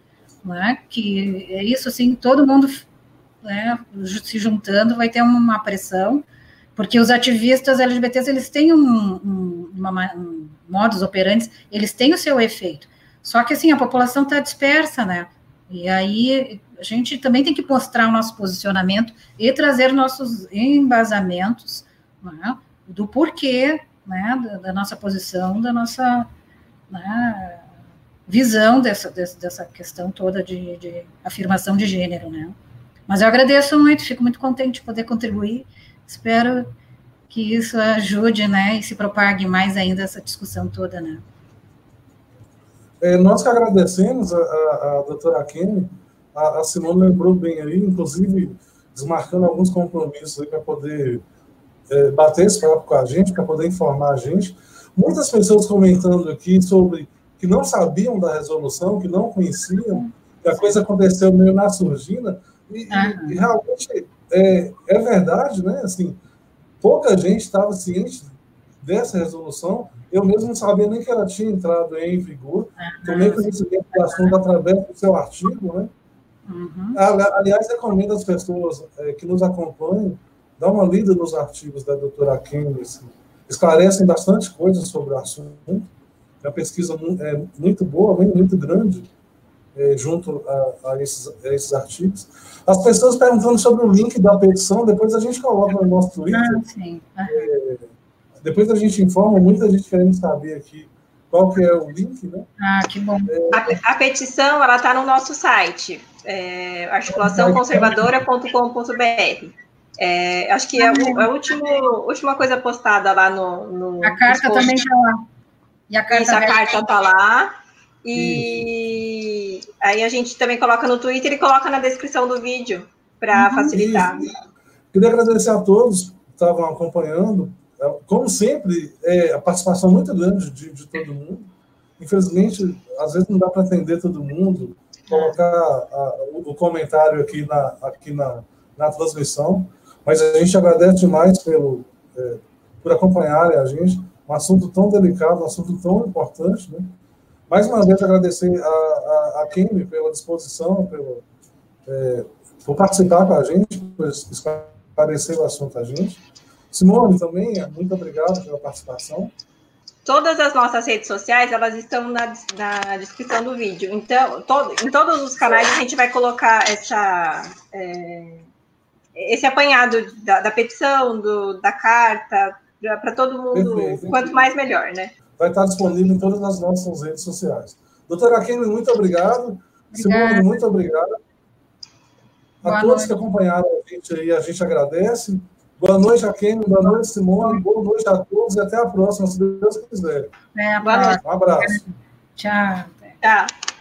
né, que é isso, assim, todo mundo né, se juntando, vai ter uma pressão, porque os ativistas LGBTs, eles têm um, um, uma, um modus operandi, eles têm o seu efeito. Só que, assim, a população está dispersa, né? E aí a gente também tem que mostrar o nosso posicionamento e trazer nossos embasamentos né, do porquê né, da, da, nossa posição, da nossa né, visão dessa, dessa questão toda de, de afirmação de gênero, né? Mas eu agradeço muito, fico muito contente de poder contribuir. Espero que isso ajude, né, e se propague mais ainda essa discussão toda, né. É, nós que agradecemos a, a, a doutora Kenny, a, a, Simone lembrou bem aí, inclusive desmarcando alguns compromissos para poder é, bater esse papo com a gente, para poder informar a gente. Muitas pessoas comentando aqui sobre que não sabiam da resolução, que não conheciam, que a coisa aconteceu meio na surgina, e, uhum. e realmente é, é, verdade, né? Assim, pouca gente estava ciente dessa resolução. Eu mesmo não sabia nem que ela tinha entrado em vigor. Uhum. Tomei conhecimento do assunto através do seu artigo, né? Uhum. Aliás, recomendo às pessoas é, que nos acompanham dar uma lida nos artigos da doutora Kim, assim, esclarecem bastante coisas sobre o assunto. É uma pesquisa é muito boa, muito grande, é, junto a, a, esses, a, esses, artigos. As pessoas perguntando sobre o link da petição, depois a gente coloca no nosso Twitter. Ah, sim. É, depois a gente informa, muita gente querendo saber aqui qual que é o link, né? Ah, que bom. É, a, a, petição, ela está no nosso site, é, articulaçãoconservadora.com.br. É, acho que é a, a última, última coisa postada lá no. no a carta também está lá. E a carta está lá. E Isso. Aí a gente também coloca no Twitter e coloca na descrição do vídeo para uhum. facilitar. Queria agradecer a todos que estavam acompanhando. É, como sempre, é, a participação muito grande de, de todo mundo. Infelizmente, às vezes não dá para atender todo mundo, colocar a, o, o, comentário aqui na, aqui na, na transmissão, mas a gente agradece demais pelo, é, por acompanharem a gente. Um assunto tão delicado, um assunto tão importante, né? Mais uma vez, agradecer a, a, a Kimi pela disposição, pelo, é, por participar com a gente, por esclarecer o assunto a gente. Simone, também, muito obrigado pela participação. Todas as nossas redes sociais, elas estão na, na descrição do vídeo. Então, todo, em todos os canais, a gente vai colocar essa, é, esse apanhado da, da petição, do, da carta, para todo mundo, Perfeito. quanto mais melhor, né? Vai estar disponível em todas as nossas redes sociais. Doutora Kemi, muito obrigado. Obrigada. Simone, muito obrigado. A boa todos noite. que acompanharam a gente aí, a gente agradece. Boa noite a Kemi, boa noite, Simone, boa noite a todos e até a próxima, se Deus quiser. É, Um abraço. Um abraço. Tchau. Tchau.